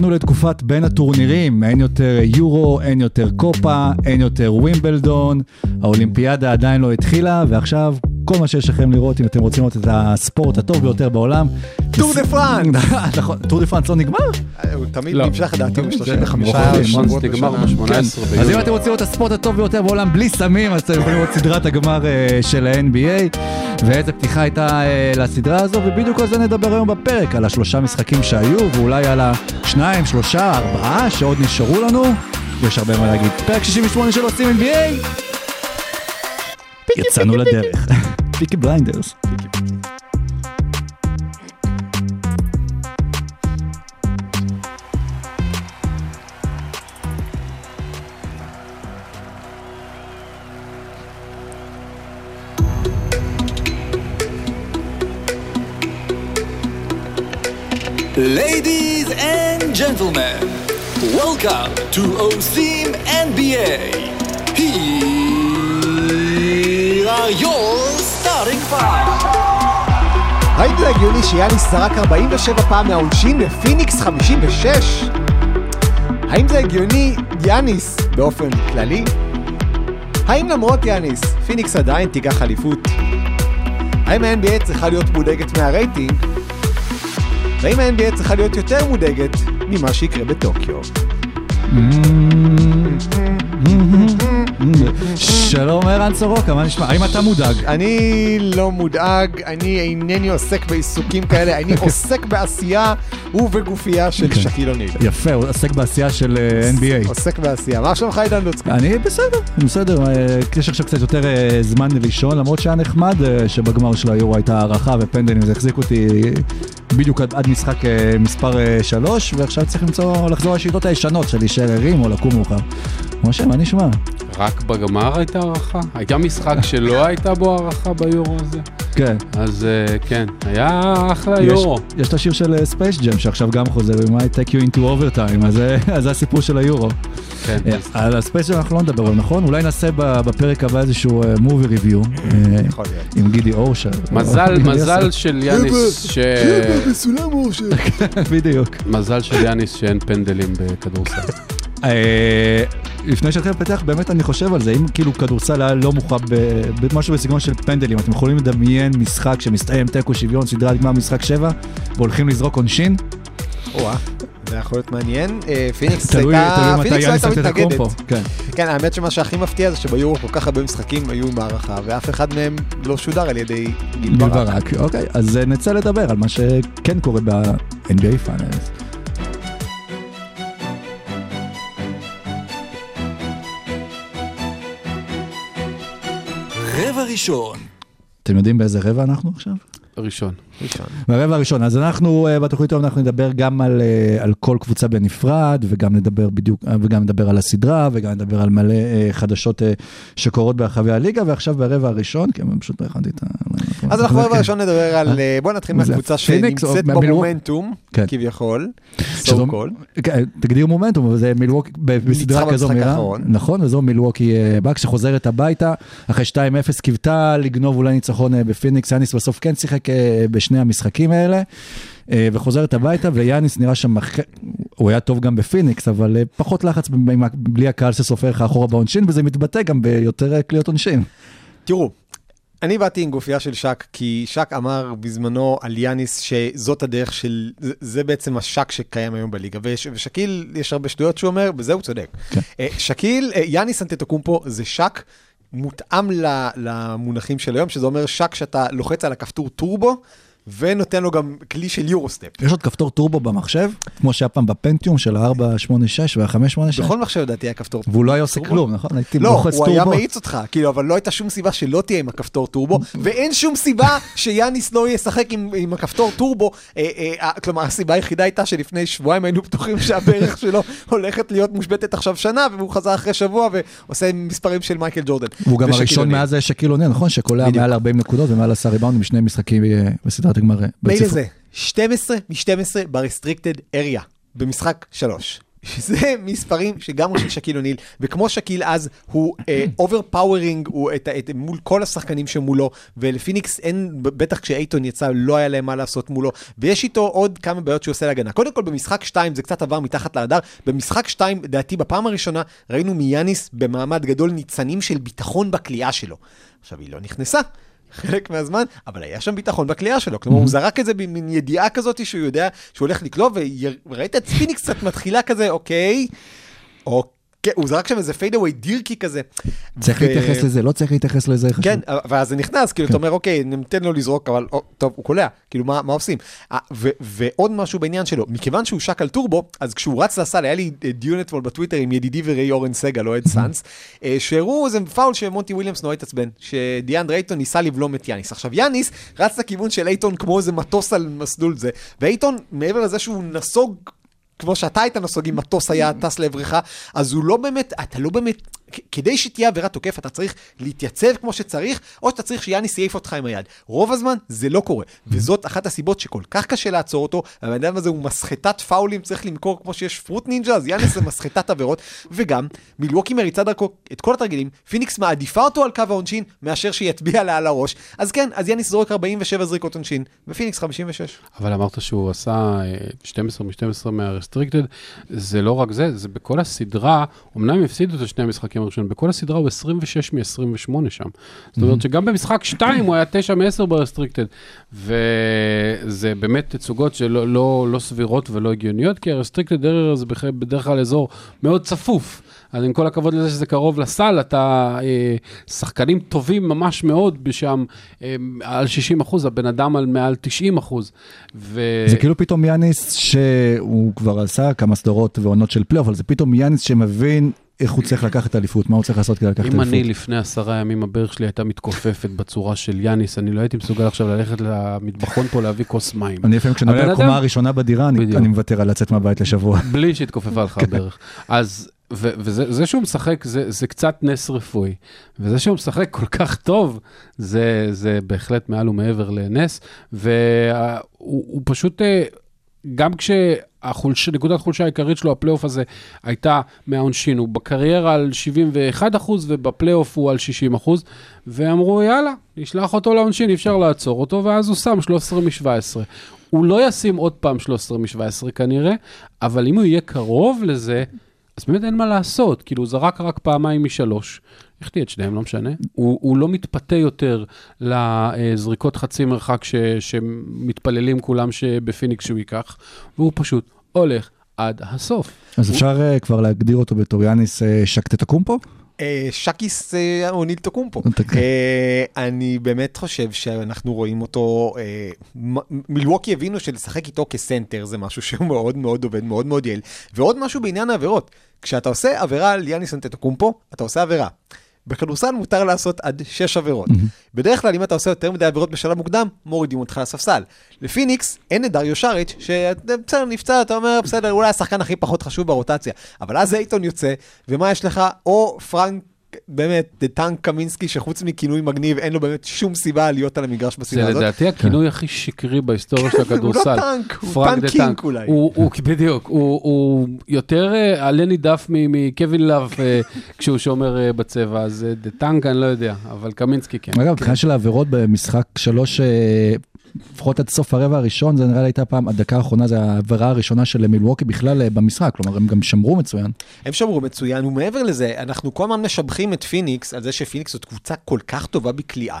הגענו לתקופת בין הטורנירים, אין יותר יורו, אין יותר קופה, אין יותר ווימבלדון, האולימפיאדה עדיין לא התחילה, ועכשיו כל מה שיש לכם לראות, אם אתם רוצים לראות את הספורט הטוב ביותר בעולם. טור דה פרנס! נכון, טור דה פרנס לא נגמר? הוא תמיד לא. נמשך לדעתי ב-35 פרנס שבועות נגמר בשנה. ב-18 אז אם. אתם רוצים לראות את הספורט הטוב ביותר בעולם בלי סמים, אז אתם יכולים לראות סדרת הגמר אה, של ה-NBA, ואיזה פתיחה הייתה אה, לסדרה הזו, ובדיוק על זה נדבר היום בפרק, על השלושה משחקים שהיו, ואולי על השניים, שלושה, ארבעה שעוד נשארו לנו. יש הרבה מה להגיד. פרק 68 של עושים NBA. יצאנו לדרך. פיקי בליינדרס. Ladies and gentlemen, welcome to OSIM NBA. Here are your starting five. האם זה הגיוני שיאניס זרק 47 פעם מהעונשין בפיניקס 56? האם זה הגיוני יאניס באופן כללי? האם למרות יאניס, פיניקס עדיין תיקח אליפות? האם ה-NBA צריכה להיות מודאגת מהרייטינג? והאם ה-NBA צריכה להיות יותר מודאגת ממה שיקרה בטוקיו? שלום ערן סורוקה, מה נשמע? האם אתה מודאג? אני לא מודאג, אני אינני עוסק בעיסוקים כאלה, אני עוסק בעשייה ובגופייה של כן. שקיל אוניל. יפה, הוא עוסק בעשייה של אה, NBA. עוסק בעשייה. מה שלומך עידן לוצקי? אני בסדר, בסדר, אה, יש עכשיו קצת יותר אה, זמן לישון, למרות שהיה נחמד שבגמר של היורו הייתה הארכה ופנדלים, זה החזיק אותי בדיוק עד, משחק מספר 3, ועכשיו צריך למצוא, לחזור לשיטות הישנות של להישאר ערים או לקום מאוחר. משה, מה נשמע? רק בגמר הייתה הארכה? הייתה משחק שלא הייתה בו הארכה ביורו הזה? כן. אז אה, כן, היה אחלה יש, יורו. יש את השיר של Space Jam שעכשיו גם חוזר, We might take you into overtime, אז זה- אז זה הסיפור של היורו. כן, אה, על ה Space Jam אנחנו לא נדבר, נכון? אולי נעשה בפרק הבא איזשהו movie review. יכול להיות. עם גידי אורשר. מזל, עם מזל. של יאניס, ש... בסולם אורשר. בדיוק. מזל של יאניס שאין פנדלים בכדורסל. אה, לפני שהתחיל לפתח, באמת אני חושב על זה, אם כאילו כדורסל היה לא מוכרע במשהו בסגנון של פנדלים, אתם יכולים לדמיין משחק שמסתיים תיקו שוויון, סדרת גמר משחק 7, והולכים לזרוק עונשין? וואה, זה יכול להיות מעניין. אה, פיניקס הייתה, תלוי מתי פיניקס לא הייתה. מתנגדת. כן. כן, האמת שמה שהכי מפתיע זה שביורו כל כך הרבה משחקים היו עם הארכה, ואף אחד מהם לא שודר על ידי גיל ברק. אוקיי, אז אה, נצא לדבר על מה שכן קורה ב-NBA Finals. רבע ראשון, אתם יודעים באיזה רבע אנחנו עכשיו? ראשון. ראשון. ברבע הראשון, אז אנחנו אה, בתוכנית היום אנחנו נדבר גם על, אה, על כל קבוצה בנפרד, וגם נדבר בדיוק, אה, וגם נדבר על הסדרה, וגם נדבר על מלא חדשות שקורות ברחבי הליגה, ועכשיו ברבע הראשון, כי אני פשוט לא הכנתי את ה... אז אנחנו. ברבע הראשון נדבר על, בוא נתחיל מהקבוצה שנמצאת? במומנטום, כן. כביכול, called. כן, תגדיר מומנטום, אבל זה מילווקי, בסדרה כזו האחרון. נכון, וזו מילווקי באק שחוזרת הביתה, אחרי 2-0 קיוותה לגנוב אולי ניצחון בפיניקס, יאניס בסוף כן שיחק אה, בשני המשחקים האלה, אה, וחוזרת הביתה, ויאניס נראה שם, הוא היה טוב גם בפיניקס, אבל אה, פחות לחץ בלי הקהל שסופר לך אחורה בעונשין, וזה מתבטא גם ביותר קליעות עונשין. תראו, אני באתי עם גופייה של שק, כי שק אמר בזמנו על יאניס שזאת הדרך של, זה, זה בעצם השק שקיים היום בליגה, וש, ושקיל, יש הרבה שטויות שהוא אומר, בזה הוא צודק. כן. שקיל, יאניס אנטטוקומפו זה שק מותאם למונחים של היום, שזה אומר שק שאתה לוחץ על הכפתור טורבו, ונותן לו גם כלי של יורוסטפ. יש עוד כפתור טורבו במחשב, כמו שהיה פעם בפנטיום של ה-486 וה-586, בכל מחשב לדעתי היה כפתור והוא לא היה עושה טורבו. כלום, נכון? הייתי לא, לוחץ הוא היה טורבו. מאיץ אותך, כאילו, אבל לא הייתה שום סיבה שלא תהיה עם הכפתור טורבו, ואין שום סיבה שיאניס לא ישחק עם, עם הכפתור טורבו. אה, אה, אה, כלומר, הסיבה היחידה הייתה שלפני שבועיים היינו בטוחים שהברך שלו הולכת להיות מושבתת עכשיו שנה, והוא חזר אחרי שבוע ועושה מספרים של מייקל ג'ורדן. הוא גם הראשון. מאז שקיל אוניל, נכון? שקולע בדיוק. מעל 40 נקודות ומעל 10 ריבאונדים בשני משחקים בסדרת הגמר. אה, מילא. זה, 12 מ-12 ב restricted area, במשחק 3. שזה מספרים שגם של שאקיל אוניל, וכמו שקיל אז, הוא overpowering, הוא את, את, מול כל השחקנים שמולו, ולפיניקס אין, בטח כשאייטון יצא, לא היה להם מה לעשות מולו, ויש איתו עוד כמה בעיות שהוא עושה להגנה. קודם כל, במשחק 2 זה קצת עבר מתחת לרדאר, במשחק 2, לדעתי, בפעם הראשונה, ראינו מיאניס במעמד גדול ניצנים של ביטחון בקליעה שלו. עכשיו, היא לא נכנסה. חלק מהזמן, אבל היה שם ביטחון בקליעה שלו. כלומר, הוא זרק את זה במין ידיעה כזאת שהוא יודע שהוא הולך לקלוע, וראית את פיניקס קצת מתחילה כזה, אוקיי, אוקיי, הוא זרק שם איזה fadeaway דירקי כזה. צריך ו- להתייחס לזה, לא צריך להתייחס לזה, חשוב. כן, ואז זה נכנס, כאילו, אתה אומר, אוקיי, ניתן לו לזרוק, אבל או, טוב, הוא קולע, כאילו, מה, מה עושים? אה, ו- ועוד משהו בעניין שלו, מכיוון שהוא שאק על טורבו, אז כשהוא רץ לסל, היה לי אה, דיון אתמול בטוויטר עם ידידי וראי אורן סגל, אוהד סאנס, אה, שהראו איזה פאול שמונטי וויליאמס נורא התעצבן, שדיאנדר אייטון ניסה לבלום את יאניס. עכשיו, יאניס רץ לכיוון של אייטון כמו איזה מטוס על מסלול זה, ואייטון, מעבר לזה שהוא נסוג כמו שאתה היית נסוג אם מטוס היה טס לעברך, אז הוא לא באמת, אתה לא באמת, כדי שתהיה עבירת תוקף, אתה צריך להתייצב כמו שצריך, או שאתה צריך שיאניס יעיף אותך עם היד. רוב הזמן זה לא קורה, וזאת אחת הסיבות שכל כך קשה לעצור אותו, הבן אדם הזה הוא מסחטת פאולים, צריך למכור כמו שיש פרוט נינג'ה, אז יאניס זה מסחטת עבירות, וגם, מילווקי מריצה דרכו את כל התרגילים, פיניקס מעדיפה אותו על קו העונשין, מאשר שיטביע לה על הראש, אז כן, אז יאניס זורק 47 זריקות עונשין, ופיניקס 56. אבל אמרת שהוא עשה אה, 12 מ-12 מה restricted, זה לא רק זה, זה בכל הסדרה, אמנם הפסידו את השני המשחקים הראשונים, בכל הסדרה הוא 26 מ-28 שם. זאת אומרת שגם במשחק 2 הוא היה 9 מ-10 ב restricted, וזה באמת תצוגות שלא לא, לא סבירות ולא הגיוניות, כי ה restricted area זה בדרך כלל אזור מאוד צפוף. אז עם כל הכבוד לזה שזה קרוב לסל, אתה, אה, שחקנים טובים ממש מאוד בשם, אה, על 60 אחוז, הבן אדם על מעל 90 אחוז. ו... זה כאילו פתאום יאניס שהוא כבר עשה כמה סדרות ועונות של פלייאוף, אבל זה פתאום יאניס שמבין איך הוא צריך לקחת אליפות, מה הוא צריך לעשות כדי לקחת אם אני. לפני עשרה ימים הברך שלי הייתה מתכופפת בצורה של יאניס, אני לא הייתי מסוגל עכשיו ללכת למטבחון פה להביא כוס מים. אני לפעמים כשאני עולה לקומה הראשונה בדירה, אני מוותר על לצאת מהבית לשבוע. בלי שהתכופפה לך הברך. אז, ו- וזה זה שהוא משחק, זה, זה קצת נס רפואי. וזה שהוא משחק כל כך טוב, זה, זה בהחלט מעל ומעבר לנס. והוא הוא פשוט, אה, גם כשהחולש, נקודת חולשה העיקרית שלו, הפלייאוף הזה, הייתה מהעונשין, הוא בקריירה על 71 אחוז, ובפלייאוף הוא על 60 אחוז, ואמרו, יאללה, נשלח אותו לעונשין, אי אפשר לעצור אותו, ואז הוא שם 13 מ-17. הוא לא ישים עוד פעם 13 מ-17 כנראה, אבל אם הוא יהיה קרוב לזה, אז באמת אין מה לעשות. כאילו, הוא זרק רק פעמיים משלוש. החטיא את שניהם, לא משנה. הוא, הוא לא מתפתה יותר לזריקות חצי מרחק ש, שמתפללים כולם שבפיניקס שהוא ייקח, והוא פשוט הולך עד הסוף. אז אפשר אה, כבר להגדיר אותו בתור יאניס אה, שקטטקומפו? אה, שקיס אוניל טוקומפו. אני באמת חושב שאנחנו רואים אותו, מ- מילווקי הבינו שלשחק איתו כסנטר זה משהו שהוא מאוד מאוד עובד, מאוד מאוד יעיל. ועוד משהו בעניין העבירות, כשאתה עושה עבירה על יאניס אנטטוקומפו, אתה עושה עבירה. בכדורסל מותר לעשות עד שש עבירות. בדרך כלל, אם אתה עושה יותר מדי עבירות בשלב מוקדם, מורידים אותך לספסל. לפיניקס, אין את דריו שריץ', שבסדר, נפצע, אתה אומר, בסדר, אולי השחקן הכי פחות חשוב ברוטציה. אבל אז אייטון יוצא, ומה יש לך? או פרנק, באמת, טנק קמינסקי, שחוץ מכינוי מגניב, אין לו באמת שום סיבה להיות על המגרש זה בסביבה הזאת. לדעתי הכינוי הכי שקרי בהיסטוריה של הוא לא הכדורסל. טנק, הוא the tanking אולי. הוא, בדיוק, הוא, יותר אה, עלה נידף מ- מקווין לאב אה, כשהוא שומר אה, בצבע, אז the tank אני לא יודע, אבל קמינסקי כן. אגב, מבחינה של העבירות במשחק שלוש, לפחות עד סוף הרבע הראשון, זה נראה לי הייתה פעם, הדקה האחרונה זה העבירה הראשונה של מילווקי בכלל אה, במשחק, כלומר הם גם שמרו מצוין. הם שמרו מצוין, ומעבר לזה, אנחנו כל הזמן משבחים את פיניקס על זה שפיניקס זאת קבוצה כל כך טובה בקליעה.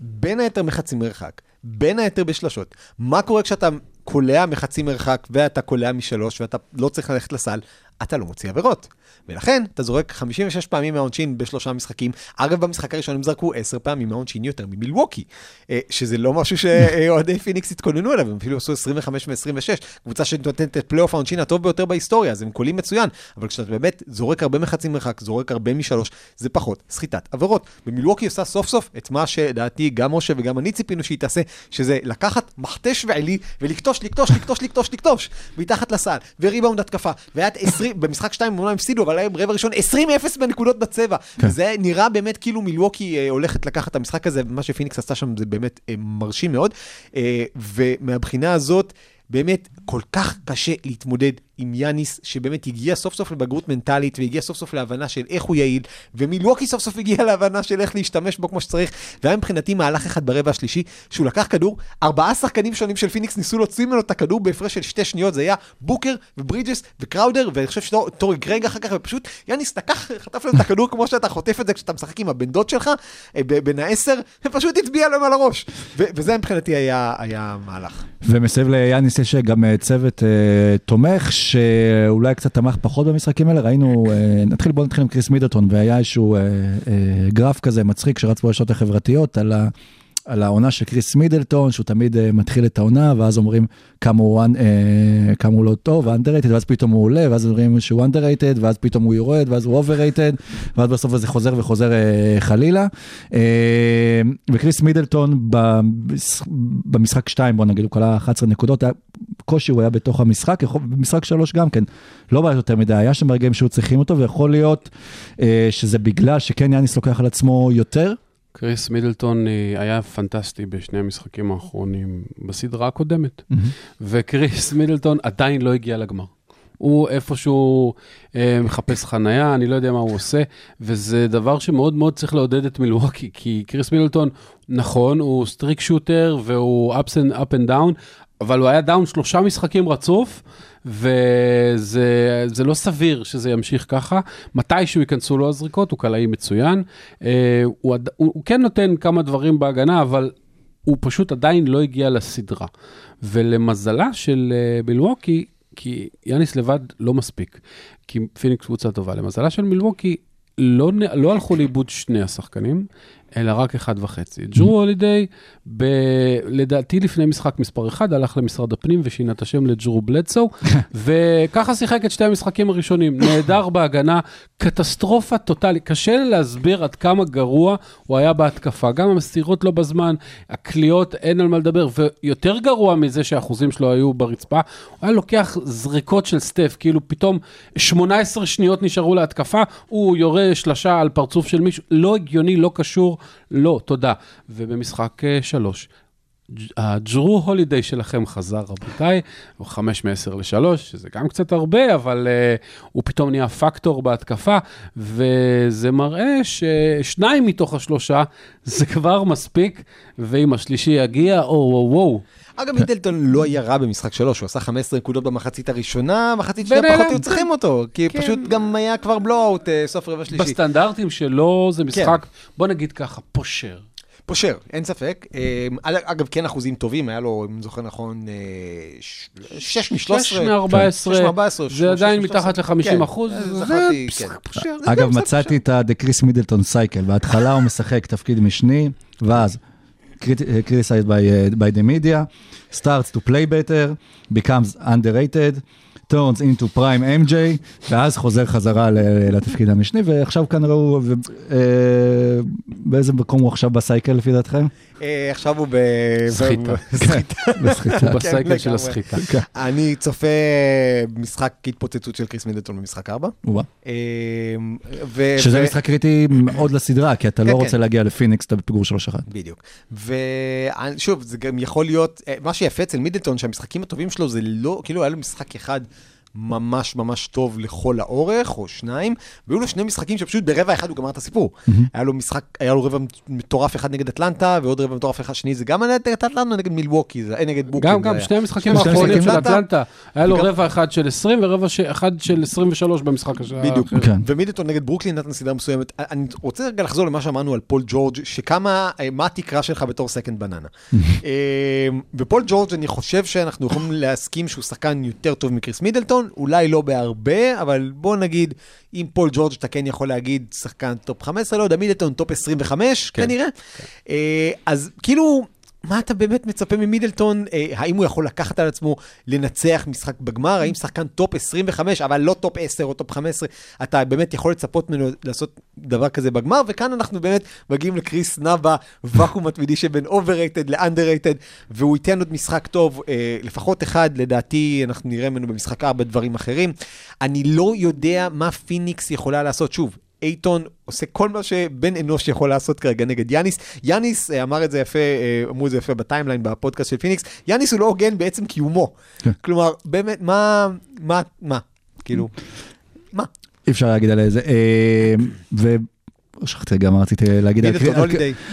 בין היתר מחצי מרחק, בין היתר בשלשות. מה קורה כשאתה קולע מחצי מרחק ואתה קולע משלוש ואתה לא צריך ללכת לסל? אתה לא מוציא עבירות. ולכן, אתה זורק 56 פעמים מהעונשין בשלושה משחקים. אגב, במשחק הראשון הם זרקו 10 פעמים מהעונשין יותר ממילווקי, אה, שזה לא משהו שאוהדי פיניקס התכוננו אליו, הם אפילו עשו 25 מ-26, קבוצה שנותנת את פלייאוף העונשין הטוב ביותר בהיסטוריה, אז הם קולעים מצוין, אבל כשאתה באמת זורק הרבה מחצי מרחק, זורק הרבה משלוש, זה פחות סחיטת עבירות. ומילווקי עושה סוף סוף את מה שדעתי גם משה וגם אני ציפינו שהיא תעשה, שזה לקחת מכתש ועלי ולקטוש, לקטוש, לקטוש, לקטוש, לקטוש, מתחת לסל, וריבאונד התקפה, והיה 20, במשחק 2 הם אומנם הפסידו, אבל היה רבע ראשון 20-0 בנקודות בצבע. כן. זה נראה באמת כאילו מילווקי אה, הולכת לקחת את המשחק הזה, ומה שפיניקס עשתה שם זה באמת אה, מרשים מאוד. אה, ומהבחינה הזאת, באמת כל כך קשה להתמודד עם יאניס, שבאמת הגיע סוף סוף לבגרות מנטלית, והגיע סוף סוף להבנה של איך הוא יעיל, ומילווקי סוף סוף הגיע להבנה של איך להשתמש בו כמו שצריך, והיה מבחינתי מהלך אחד ברבע השלישי, שהוא לקח כדור, ארבעה שחקנים שונים של פיניקס ניסו להוציא ממנו את הכדור בהפרש של שתי שניות, זה היה בוקר וברידג'ס וקראודר, ואני חושב שטורי גרג אחר כך, ופשוט יאניס לקח, חטף להם את הכדור כמו שאתה חוטף את זה כשאתה משחק עם הבן דוד שלך, אה, בן העשר, ופשוט הצביע להם על הראש. וזה מבחינתי היה, היה מהלך. ומסביב ליאניס יש גם אה, צוות אה, תומך, שאולי קצת תמך פחות במשחקים האלה. ראינו, אה, נתחיל, בוא נתחיל עם קריס מידלטון, והיה איזשהו אה, אה, גרף כזה מצחיק שרץ ברשתות החברתיות על ה... על העונה של קריס מידלטון, שהוא תמיד uh, מתחיל את העונה, ואז אומרים כמה הוא, uh, כמה הוא לא טוב, underrated, ואז פתאום הוא עולה, ואז אומרים שהוא underrated, ואז פתאום הוא יורד, ואז הוא overrated, ואז בסוף זה חוזר וחוזר uh, חלילה. Uh, וקריס מידלטון במש... במשחק 2, בוא נגיד, הוא כלל 11 נקודות, קושי, הוא היה בתוך המשחק, יכול- במשחק 3 גם כן, לא בעיה יותר מדי, היה שם רגעים שהיו צריכים אותו, ויכול להיות uh, שזה בגלל שכן יאניס לוקח על עצמו יותר. קריס מידלטון אה, היה פנטסטי בשני המשחקים האחרונים בסדרה הקודמת, וקריס מידלטון עדיין לא הגיע לגמר. הוא איפשהו אה, מחפש חנייה, אני לא יודע מה הוא עושה, וזה דבר שמאוד מאוד צריך לעודד את מילווקי, כי קריס מידלטון, נכון, הוא streak shooter והוא ups and, up and down, אבל הוא היה down שלושה משחקים רצוף, וזה זה לא סביר שזה ימשיך ככה. מתישהו ייכנסו לו הזריקות, הוא קלעי מצוין. אה, הוא, עד- הוא, הוא כן נותן כמה דברים בהגנה, אבל הוא פשוט עדיין לא הגיע לסדרה. ולמזלה של אה, מילווקי, כי יאניס לבד לא מספיק, כי פיניקס קבוצה טובה. למזלה של מילווקי, לא, לא הלכו לאיבוד שני השחקנים, אלא רק אחד וחצי. ג'רו הולידיי, ב... לדעתי לפני משחק מספר אחד, הלך למשרד הפנים ושינה את השם לג'רו בלדסו, וככה שיחק את שתי המשחקים הראשונים. נהדר בהגנה, קטסטרופה טוטאלית. קשה לי להסביר עד כמה גרוע הוא היה בהתקפה. גם המסירות לא בזמן, הקליעות, אין על מה לדבר, ויותר גרוע מזה שהאחוזים שלו היו ברצפה, הוא היה לוקח זריקות של סטף, כאילו פתאום 18 שניות נשארו להתקפה, הוא יורה שלשה על פרצוף של מישהו, לא הגיוני, לא קשור, לא, תודה. ובמשחק אה, שלוש, הג'רו הולידיי שלכם חזר, רבותיי, הוא 5 מ-10 ל-3, שזה גם קצת הרבה, אבל uh, הוא פתאום נהיה פקטור בהתקפה, וזה מראה ששניים מתוך השלושה זה כבר מספיק, ואם השלישי יגיע, או וואו וואו. אגב, מידלטון לא היה רע במשחק שלוש, הוא עשה 15 נקודות במחצית הראשונה, מחצית שנייה. פחות היו צריכים אותו, כי כן. פשוט גם היה כבר בלואו-אוט אה, סוף רבע שלישי. בסטנדרטים שלו זה משחק, בוא נגיד ככה, פושר. פושר, אין ספק. אה, אגב, כן אחוזים טובים, היה לו, אם זוכר נכון, 6 מ-13. 6 מ-14, זה עדיין מתחת ל-50 אחוז, זה משחק פושר. אגב, מצאתי את ה-The Chris Middleton Cycle. בהתחלה הוא משחק תפקיד משני, ואז criticized by, uh, by the media, starts to play better, becomes underrated, turns into prime MJ, ואז חוזר חזרה לתפקיד המשני, ועכשיו כנראה הוא, באיזה מקום הוא עכשיו בסייקל לפי דעתכם? אה, עכשיו הוא ב... סחיטה. בסחיטה. בסחיטה. הוא בסייקל של לגמרי. הסחיטה. אני צופה משחק התפוצצות של קריס מידלטון במשחק 4. וואה. ו- שזה משחק קריטי מאוד לסדרה, כי אתה כן, לא כן. רוצה להגיע לפיניקס, אתה בפיגור 3-1. בדיוק. ושוב, זה גם יכול להיות, אה, מה שיפה אצל מידלטון, שהמשחקים הטובים שלו זה לא, כאילו היה לו משחק אחד ממש ממש טוב לכל האורך, או שניים, והיו לו שני משחקים שפשוט ברבע אחד הוא גמר את הסיפור. היה לו משחק, היה לו רבע מטורף אחד נגד אטלנטה, ועוד רבע מטורף אחד שני, זה גם נגד אטלנטה, נגד מילווקי, זה היה נגד ברוקלין. גם, גם. שני המשחקים האחרונים של. אטלנטה, היה לו רבע אחד של 20 ורבע אחד של 23 במשחק השעה בדיוק, האחר. כן. ומידלטון נגד ברוקלין נתן סדרה מסוימת. אני רוצה רגע לחזור למה שאמרנו על פול ג'ורג', שכמה, אה, מה התקרה שלך בתור second banana. אה, ופול ג'ורג', אני חושב שאנחנו יכולים להסכים שהוא שחקן יותר טוב מקריס מידלטון, מידלטון, אולי לא בהרבה, אבל בוא נגיד, אם פול ג'ורג' אתה כן יכול להגיד שחקן top 15, לא יודע, מידלטון top 25 כן, כנראה. אה, אז כאילו, מה אתה באמת מצפה ממידלטון? אה, האם הוא יכול לקחת על עצמו לנצח משחק בגמר? האם שחקן top 25, אבל לא top 10 או top 15, אתה באמת יכול לצפות ממנו לעשות דבר כזה בגמר? וכאן אנחנו באמת מגיעים לקריס, נע בוואקום התמידי שבין overrated ל-underrated, והוא ייתן עוד משחק טוב, אה, לפחות אחד, לדעתי אנחנו נראה ממנו במשחק 4 דברים אחרים. אני לא יודע מה פיניקס יכולה לעשות. שוב, אייטון עושה כל מה שבן אנוש יכול לעשות כרגע נגד יאניס. יאניס אה, אמר את זה יפה, אה, אמרו את זה יפה ב timeline בפודקאסט של פיניקס, יאניס הוא לא הוגן בעצם קיומו. כן. כלומר, באמת, מה, מה, מה, כאילו, מה? אי אפשר להגיד על זה. אה, ו... שכחתי גם רציתי להגיד על על-.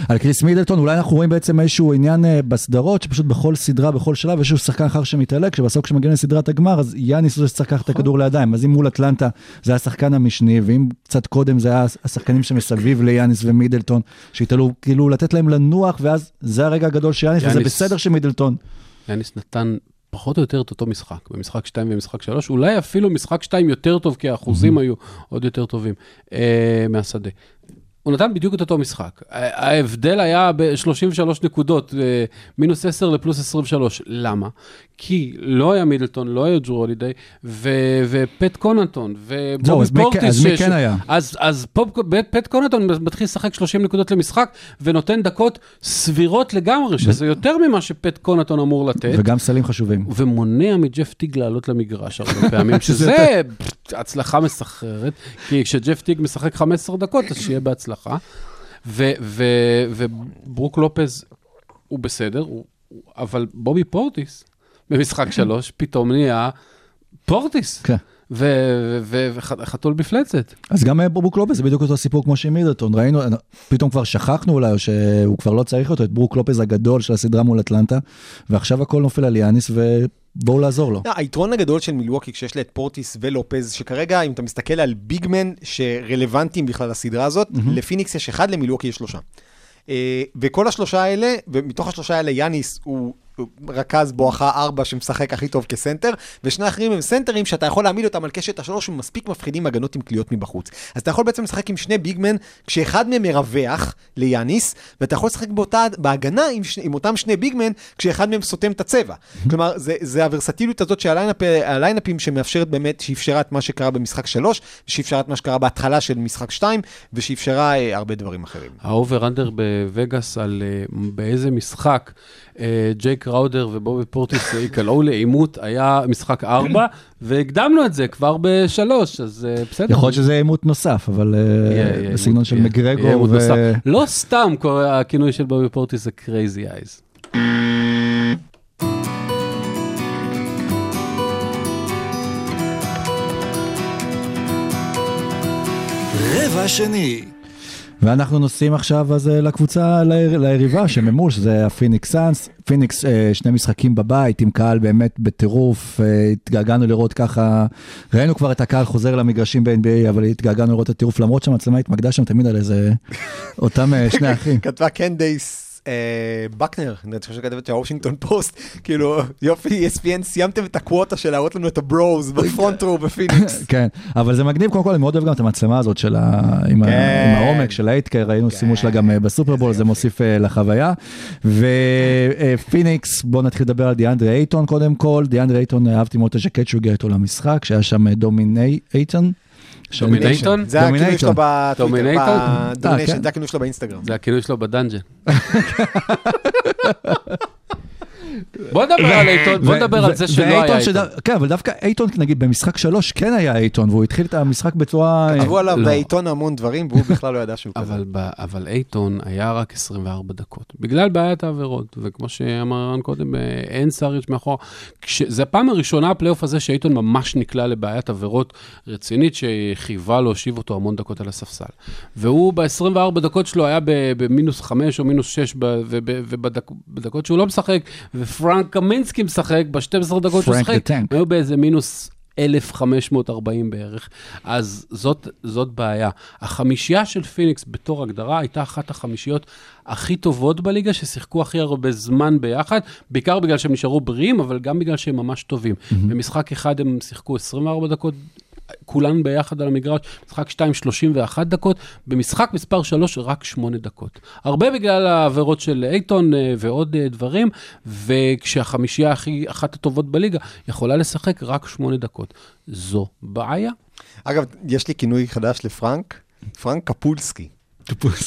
על קריס מידלטון, אולי אנחנו רואים בעצם איזשהו עניין אה, בסדרות, שפשוט בכל סדרה, בכל שלב, איזשהו שחקן אחר שמתעלק, שבסוף כשמגיעים לסדרת הגמר, אז יאניס הוא שצריך לקחת את הכדור לידיים. אז אם מול אטלנטה זה השחקן המשני, ואם קצת קודם זה היה השחקנים שמסביב ליאניס ומידלטון, שהתעלו כאילו לתת להם לנוח, ואז זה הרגע הגדול של יאניס, וזה בסדר שמידלטון. יאניס נתן פחות או יותר את אותו משחק, במשחק 2 ובמשחק 3, אולי אפילו משחק 2 יותר טוב, כי האחוזים היו עוד יותר טובים אה, מהשדה. הוא נתן בדיוק את אותו משחק. ההבדל היה ב-33 נקודות, אה, מינוס 10 לפלוס 23. למה? כי לא היה מידלטון, לא היה ג'רו הולידיי, ו- ופט קוננטון, ובובי כן- פורטיס. אז מי ש- כן היה? אז, אז פופ, פט קוננטון מתחיל לשחק 30 נקודות למשחק, ונותן דקות סבירות לגמרי, שזה יותר ממה שפט קוננטון אמור לתת. וגם סלים חשובים. ומונע מג'ף טיג לעלות למגרש הרבה פעמים, שזה הצלחה מסחררת, כי כשג'ף טיג משחק 15 דקות, אז שיהיה בהצלחה. ו- ו- וברוק לופז הוא בסדר, הוא, אבל בובי פורטיס במשחק שלוש פתאום נהיה פורטיס. כן. וחתול מפלצת. אז גם אה, ברוק לופז זה בדיוק אותו סיפור כמו שעם מידלטון, ראינו, פתאום כבר שכחנו אולי, או שהוא כבר לא צריך אותו, את ברוק לופז הגדול של הסדרה מול אטלנטה, ועכשיו הכל נופל על יאניס, ובואו לעזור לו. לא, היתרון הגדול של מילווקי כשיש לה את פורטיס ולופז, שכרגע, אם אתה מסתכל על ביגמן שרלוונטיים בכלל לסדרה הזאת, לפיניקס יש אחד, למילווקי יש שלושה. אה, וכל השלושה האלה, ומתוך השלושה האלה יאניס הוא רכז בואכה ארבע שמשחק הכי טוב כסנטר, ושני האחרים הם סנטרים שאתה יכול להעמיד אותם על קשת השלוש ומספיק מפחידים הגנות עם קליעות מבחוץ. אז אתה יכול בעצם לשחק עם שני big man, כשאחד מהם מרווח ליאניס, ואתה יכול לשחק באותה, בהגנה עם, ש- עם אותם שני big man, כשאחד מהם סותם את הצבע. כלומר, זה, זה הוורסטיליות הזאת של ה lineup, הליינאפים שמאפשרת באמת, שאפשרה את מה שקרה במשחק שלוש, שאפשרה את מה שקרה בהתחלה של משחק שתיים, ושאפשרה אה, הרבה דברים אחרים. ה over under בווגאס על אה, באיזה משחק ג'ייק ראודר ובובי פורטיס יקלעו לעימות היה משחק 4, והקדמנו את זה כבר בשלוש, אז אה, בסדר. יכול להיות שזה עימות נוסף, אבל אה, בסגנון של יהיה- יהיה מגרגור עימות ו... נוסף. לא סתם קורא- הכינוי של בובי פורטיס זה crazy eyes. רבע שני. ואנחנו נוסעים עכשיו אז אה, לקבוצה, ל- ליריבה שממול, שזה הפיניקס סאנס. פיניקס, אה, שני משחקים בבית עם קהל באמת בטירוף, אה, התגעגענו לראות ככה, ראינו כבר את הקהל חוזר למגרשים ב-NBA, אבל התגעגענו לראות את הטירוף, למרות שהמצלמה התמקדה שם תמיד על איזה, אותם שני אחים. כתבה קנדייס בקנר, אני חושב שכתבת של הוושינגטון פוסט, כאילו, יופי, ESPN, סיימתם את ה quota של להראות לנו את ה bros ב front row בפיניקס. כן, אבל זה מגניב, קודם כל, אני מאוד אוהב גם את המצלמה הזאת של. עם. כן. עם העומק של ה 8K, ראינו שימוש שלה גם אה, בסופרבול, זה מוסיף אה, לחוויה. ופיניקס, בואו נתחיל לדבר על דיאנדרי אייטון קודם כל, דיאנדרי אייטון, אה, אהבתי מאוד את הז'קט שהוא הגיע איתו למשחק, שהיה שם אה, DominAyton. DominAyton? זה הכינוי שלו בטוויטר, אה, כן. זה הכינוי שלו באינסטגרם. זה הכינוי שלו ב dungeon. בוא נדבר על אייטון, בוא נדבר על זה שלא היה אייטון. כן, אבל דווקא אייטון, נגיד, במשחק שלוש כן היה אייטון, והוא התחיל את המשחק בצורה... כתבו עליו לא. בעיתון המון דברים, והוא בכלל לא ידע שהוא כזה. אבל, אייטון היה רק 24 דקות, בגלל בעיית העבירות, וכמו שאמר רן קודם, אה, אין סאריץ' מאחור. זה הפעם הראשונה הפלייאוף הזה שאייטון ממש נקלע לבעיית עבירות רצינית, שחייבה להושיב אותו המון דקות על הספסל. והוא ב-24 דקות שלו היה ב- במינוס 5 או מינוס 6, ובדקות שהוא לא משחק, ופרנק קמינסקי משחק, ב-12 דקות שהוא tank. היו באיזה מינוס 1540 בערך, אז זאת, זאת בעיה. החמישייה של פיניקס בתור הגדרה הייתה אחת החמישיות הכי טובות בליגה, ששיחקו הכי הרבה זמן ביחד, בעיקר בגלל שהם נשארו בריאים, אבל גם בגלל שהם ממש טובים. Mm-hmm. במשחק אחד הם שיחקו 24 דקות. כולן ביחד על המגרש, משחק 2, 31 דקות, במשחק מספר 3, רק 8 דקות. הרבה בגלל העבירות של אייטון אה, ועוד אה, דברים, וכשהחמישייה הכי, אחת הטובות בליגה, יכולה לשחק רק 8 דקות. זו בעיה. אגב, יש לי כינוי חדש לפרנק, פרנק קפולסקי.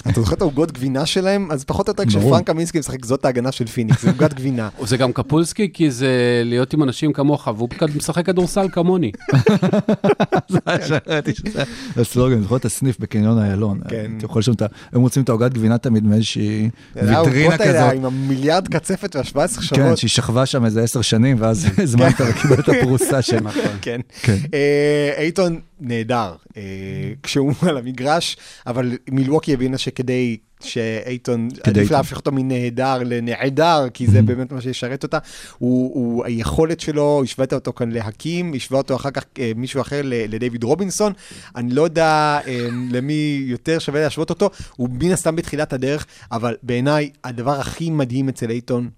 אתה זוכר את העוגות גבינה שלהם? אז פחות או יותר. כשפרנק קמינסקי משחק, זאת ההגנה של פיניקס, זה עוגת גבינה. זה גם קפולסקי, כי זה להיות עם אנשים כמוך, והוא משחק כדורסל כמוני. הסלוגן, זוכר את הסניף בקניון איילון. כן. הם מוצאים את העוגת גבינה תמיד מאיזושהי ויטרינה העוגות האלה כזאת. עם המיליארד קצפת וה-17 כן, שעות. שהיא שכבה שם איזה עשר שנים, ואז הזמנת וקיבל את הפרוסה שלה. כן. כן. נהדר אה, כשהוא על המגרש, אבל מילווקי הבינה שכדי שאייטון, עדיף. להפוך אותו מנהדר לנעדר, כי זה באמת מה שישרת אותה. הוא, הוא, היכולת שלו, השווית אותו כאן להקים, השווה אותו אחר כך אה, מישהו אחר ל- לדייוויד רובינסון. אני לא יודע אה, למי יותר שווה להשוות אותו, הוא מן הסתם בתחילת הדרך, אבל בעיניי הדבר הכי מדהים אצל אייטון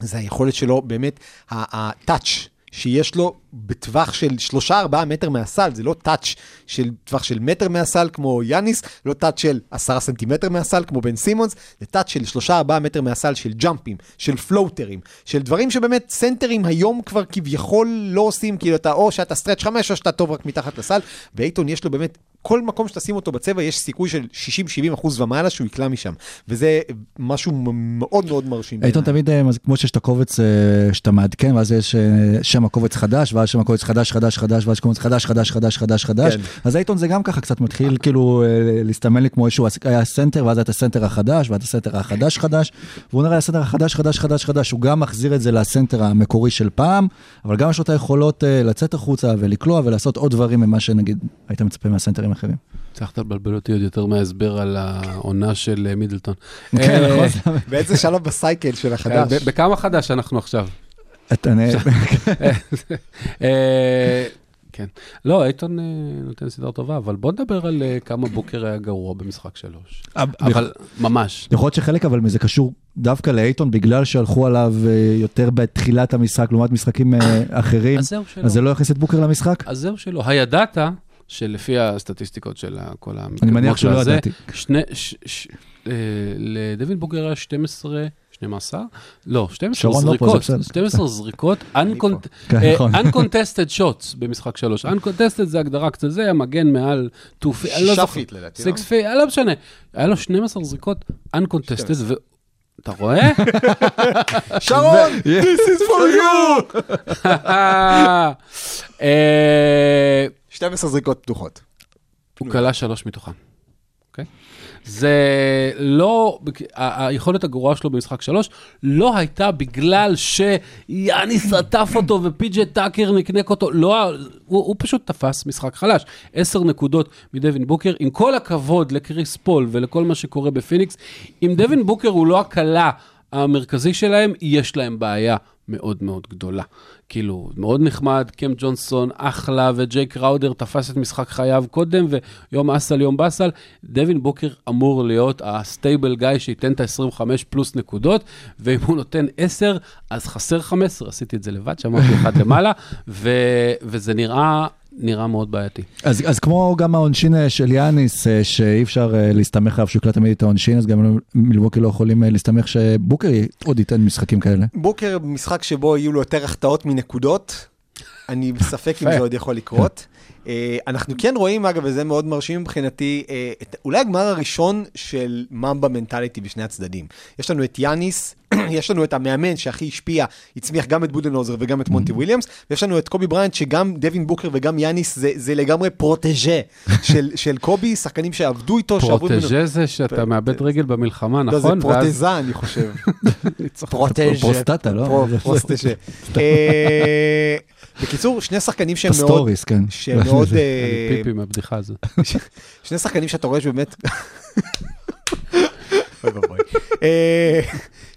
זה היכולת שלו, באמת, ה touch שיש לו בטווח של 3-4 מטר מהסל, זה לא touch של טווח של מטר מהסל כמו יאניס, לא touch של 10 סנטימטר מהסל כמו בן סימונס, זה touch של 3-4 מטר מהסל של ג'אמפים, של פלוטרים, של דברים שבאמת סנטרים היום כבר כביכול לא עושים, כאילו אתה או שאתה stretch 5 או שאתה טוב רק מתחת לסל, ואייטון יש לו באמת, כל מקום שתשים אותו בצבע יש סיכוי של 60-70 אחוז ומעלה שהוא יקלע משם, וזה משהו מאוד מאוד מרשים. בעיניי. תמיד, אה, כמו שיש את הקובץ אה, שאתה מעדכן, ואז יש אה, שם הקובץ חדש, ואז שם הקובץ חדש, חדש, חדש, ואז קובץ חדש, חדש, חדש, חדש, חדש. כן. אז אייטון זה גם ככה קצת מתחיל כאילו להסתמן לי כמו איזשהו, היה סנטר, ואז היה את הסנטר החדש, ואז הסנטר החדש חדש, והוא נראה הסנטר החדש, חדש, חדש, חדש, הוא גם מחזיר את זה לסנטר המקורי של פעם, אבל גם יש לו את היכולות לצאת החוצה ולקלוע ולעשות עוד דברים ממה שנגיד היית מצפה מהסנטרים האחרים. הצלחת לבלבל אותי עוד יותר מההסבר על העונה של אה, מידלטון. כן, אה, נכון. באיזה שלב בסייקל של החדש? ב- בכמה חדש אנחנו עכשיו? אתה נ- אה, כן. לא, אייטון אה, נותן סדרה טובה, אבל בוא נדבר על אה, כמה בוקר היה גרוע במשחק שלוש. אבל ממש. יכול להיות שחלק אבל מזה קשור דווקא לאייטון, בגלל שהלכו עליו אה, יותר בתחילת המשחק לעומת משחקים אה, אחרים, אז זהו שלא. אז זה לא יכניס את בוקר למשחק? אז זהו שלא. הידעת שלפי הסטטיסטיקות של כל המתקדמות אני מניח שלא ידעתי. שני, ש, ש, אה, לדווין בוקר היה 12, 12? לא, 12 שרון לא פה, זה זריקות. בסדר. 12 זריקות, כן, אה, נכון. uncontested shots במשחק 3. uncontested זה הגדרה קצת זה, המגן מעל 2 feet, אני לא זוכר. feet לדעתי, לא? 6 feet, לא משנה. היה לו 12 זריקות uncontested, ו... אתה רואה? שרון, this is for you! אה, 12 זריקות פתוחות. הוא כלה שלוש מתוכם, אוקיי? זה לא, היכולת הגרועה שלו במשחק שלוש לא הייתה בגלל שיאניס עטף אותו ופי.ג'י טאקר נקנק אותו, לא, הוא, הוא פשוט תפס משחק חלש. עשר נקודות מדווין בוקר, עם כל הכבוד לקריס פול ולכל מה שקורה בפיניקס, אם דווין בוקר הוא לא הקלע המרכזי שלהם, יש להם בעיה מאוד מאוד גדולה. כאילו, מאוד נחמד, קם ג'ונסון, אחלה, וג'יי קראודר תפס את משחק חייו קודם, ויום עסל, יום בסל. דווין בוקר אמור להיות ה stable guy שייתן את ה-25 פלוס נקודות, ואם הוא נותן 10, אז חסר 15, עשיתי את זה לבד, שמתי אחד למעלה, ו- וזה נראה... נראה מאוד בעייתי. אז, אז כמו גם העונשין אה, של יאניס, אה, שאי אפשר אה, להסתמך עליו שהוא יקלע תמיד את העונשין, אז גם מלווקי לא יכולים להסתמך שבוקר עוד ייתן משחקים כאלה. בוקר, משחק שבו יהיו לו יותר החטאות מנקודות, אני בספק אם. זה עוד יכול לקרות. אנחנו כן רואים, אגב, וזה מאוד מרשים מבחינתי, את- אולי הגמר הראשון של ממבה מנטליטי בשני הצדדים. יש לנו את יאניס, יש לנו את המאמן שהכי השפיע, הצמיח גם את בודנוזר וגם את מונטי וויליאמס, ויש לנו את קובי בריינט, שגם דווין בוקר וגם יאניס זה, זה לגמרי protégé של, של קובי, שחקנים שעבדו איתו, ממנו. פרוטג'ה זה שאתה מאבד רגל במלחמה, לא, זה נכון? ואז- פרוטזה, אני חושב. protégé. פרוסטטה, לא? פרו- פרוסטג'ה. אה, בקיצור, שני שחקנים שהם מאוד... פסטוריס, כן. שהם מאוד... אני אה, פיפי מהבדיחה הזאת. שני שחקנים שאתה רואה שבאמת...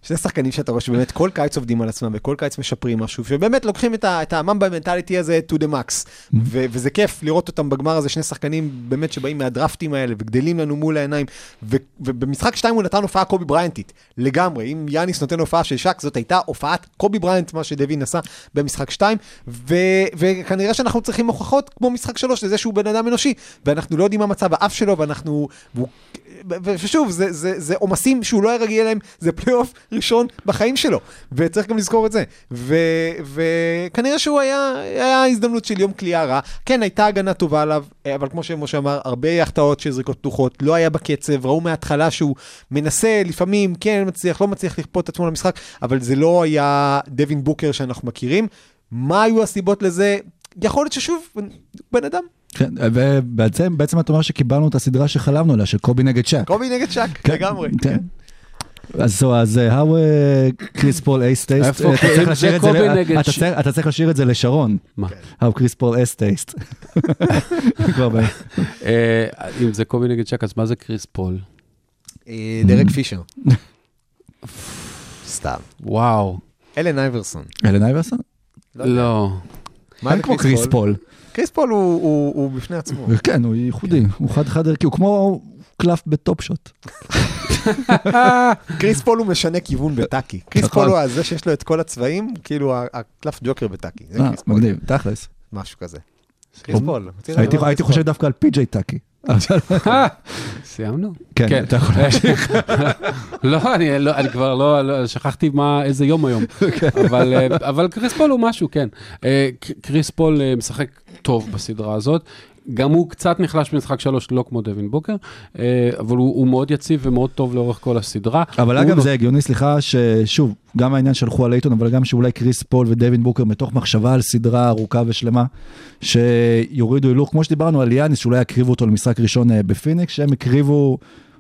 שני שחקנים שאתה רואה שבאמת כל קיץ עובדים על עצמם וכל קיץ משפרים משהו, שבאמת לוקחים את, ה, את הממבה מנטליטי הזה to the max. ו, וזה כיף לראות אותם בגמר הזה, שני שחקנים באמת שבאים מהדרפטים האלה וגדלים לנו מול העיניים. ו, ובמשחק שתיים הוא נתן הופעה קובי בריינטית, לגמרי. אם יאניס נותן הופעה של שק, זאת הייתה הופעת קובי בריינט, מה שדווין עשה במשחק שתיים. ו, וכנראה שאנחנו צריכים הוכחות כמו משחק שלוש לזה שהוא בן אדם אנושי, ואנחנו לא יודעים מה מצב האף שלו, ואנחנו... והוא, ושוב, זה עומסים שהוא לא היה רגיל אליהם, זה פלייאוף ראשון בחיים שלו, וצריך גם לזכור את זה. ו- וכנראה שהוא היה, היה הזדמנות של יום כליאה רע. כן, הייתה הגנה טובה עליו, אבל כמו שמשה אמר, הרבה החטאות של זריקות פתוחות, לא היה בקצב, ראו מההתחלה שהוא מנסה, לפעמים כן מצליח, לא מצליח לכפות את עצמו למשחק, אבל זה לא היה דווין בוקר שאנחנו מכירים. מה היו הסיבות לזה? יכול להיות ששוב, בן אדם. כן, ובעצם בעצם אתה אומר שקיבלנו את הסדרה שחלמנו עליה, של קובי נגד שק. קובי נגד שק, כן, לגמרי. כן. אז אז אה, how קריס פול ass taste? אתה צריך זה לשיר את זה, זה לשרון, מה? how קריס פול ass taste. אם זה קובי נגד שק, אז מה זה קריס פול? אה, דרק פישר. סתם. וואו. אלן אייברסון. אלן אייברסון? לא. מה אין זה כמו קריס פול. קריס פול הוא- הוא הוא בפני עצמו. כן, הוא ייחודי, הוא חד חד ערכי, הוא כמו קלף בטופ שוט. קריס פול הוא משנה כיוון בטאקי. קריס נכון. פול הוא הזה שיש לו את כל הצבעים, כאילו הקלף ג'וקר בטאקי. זה אה, קריס פול, מגניב, תכלס. משהו כזה. קריס פול. הייתי חושב. דווקא על פי.ג'יי טאקי. סיימנו? כן, אתה יכול להמשיך. לא, אני לא- אני כבר לא, לא- שכחתי איזה יום היום. אבל, אה, אבל קריס פול הוא משהו, כן. אה, קריס פול משחק טוב בסדרה הזאת. גם הוא קצת נחלש במשחק שלוש, לא כמו דווין בוקר, אה, אבל הוא, הוא מאוד יציב ומאוד טוב לאורך כל הסדרה. אבל אגב לא- זה הגיוני, סליחה, ששוב, גם העניין שהלכו על אייטון, אבל גם שאולי קריס פול ודווין בוקר מתוך מחשבה על סדרה ארוכה ושלמה, שיורידו הילוך, כמו שדיברנו על יאניס, שאולי יקריבו אותו למשחק ראשון אה, בפיניקס, שהם הקריבו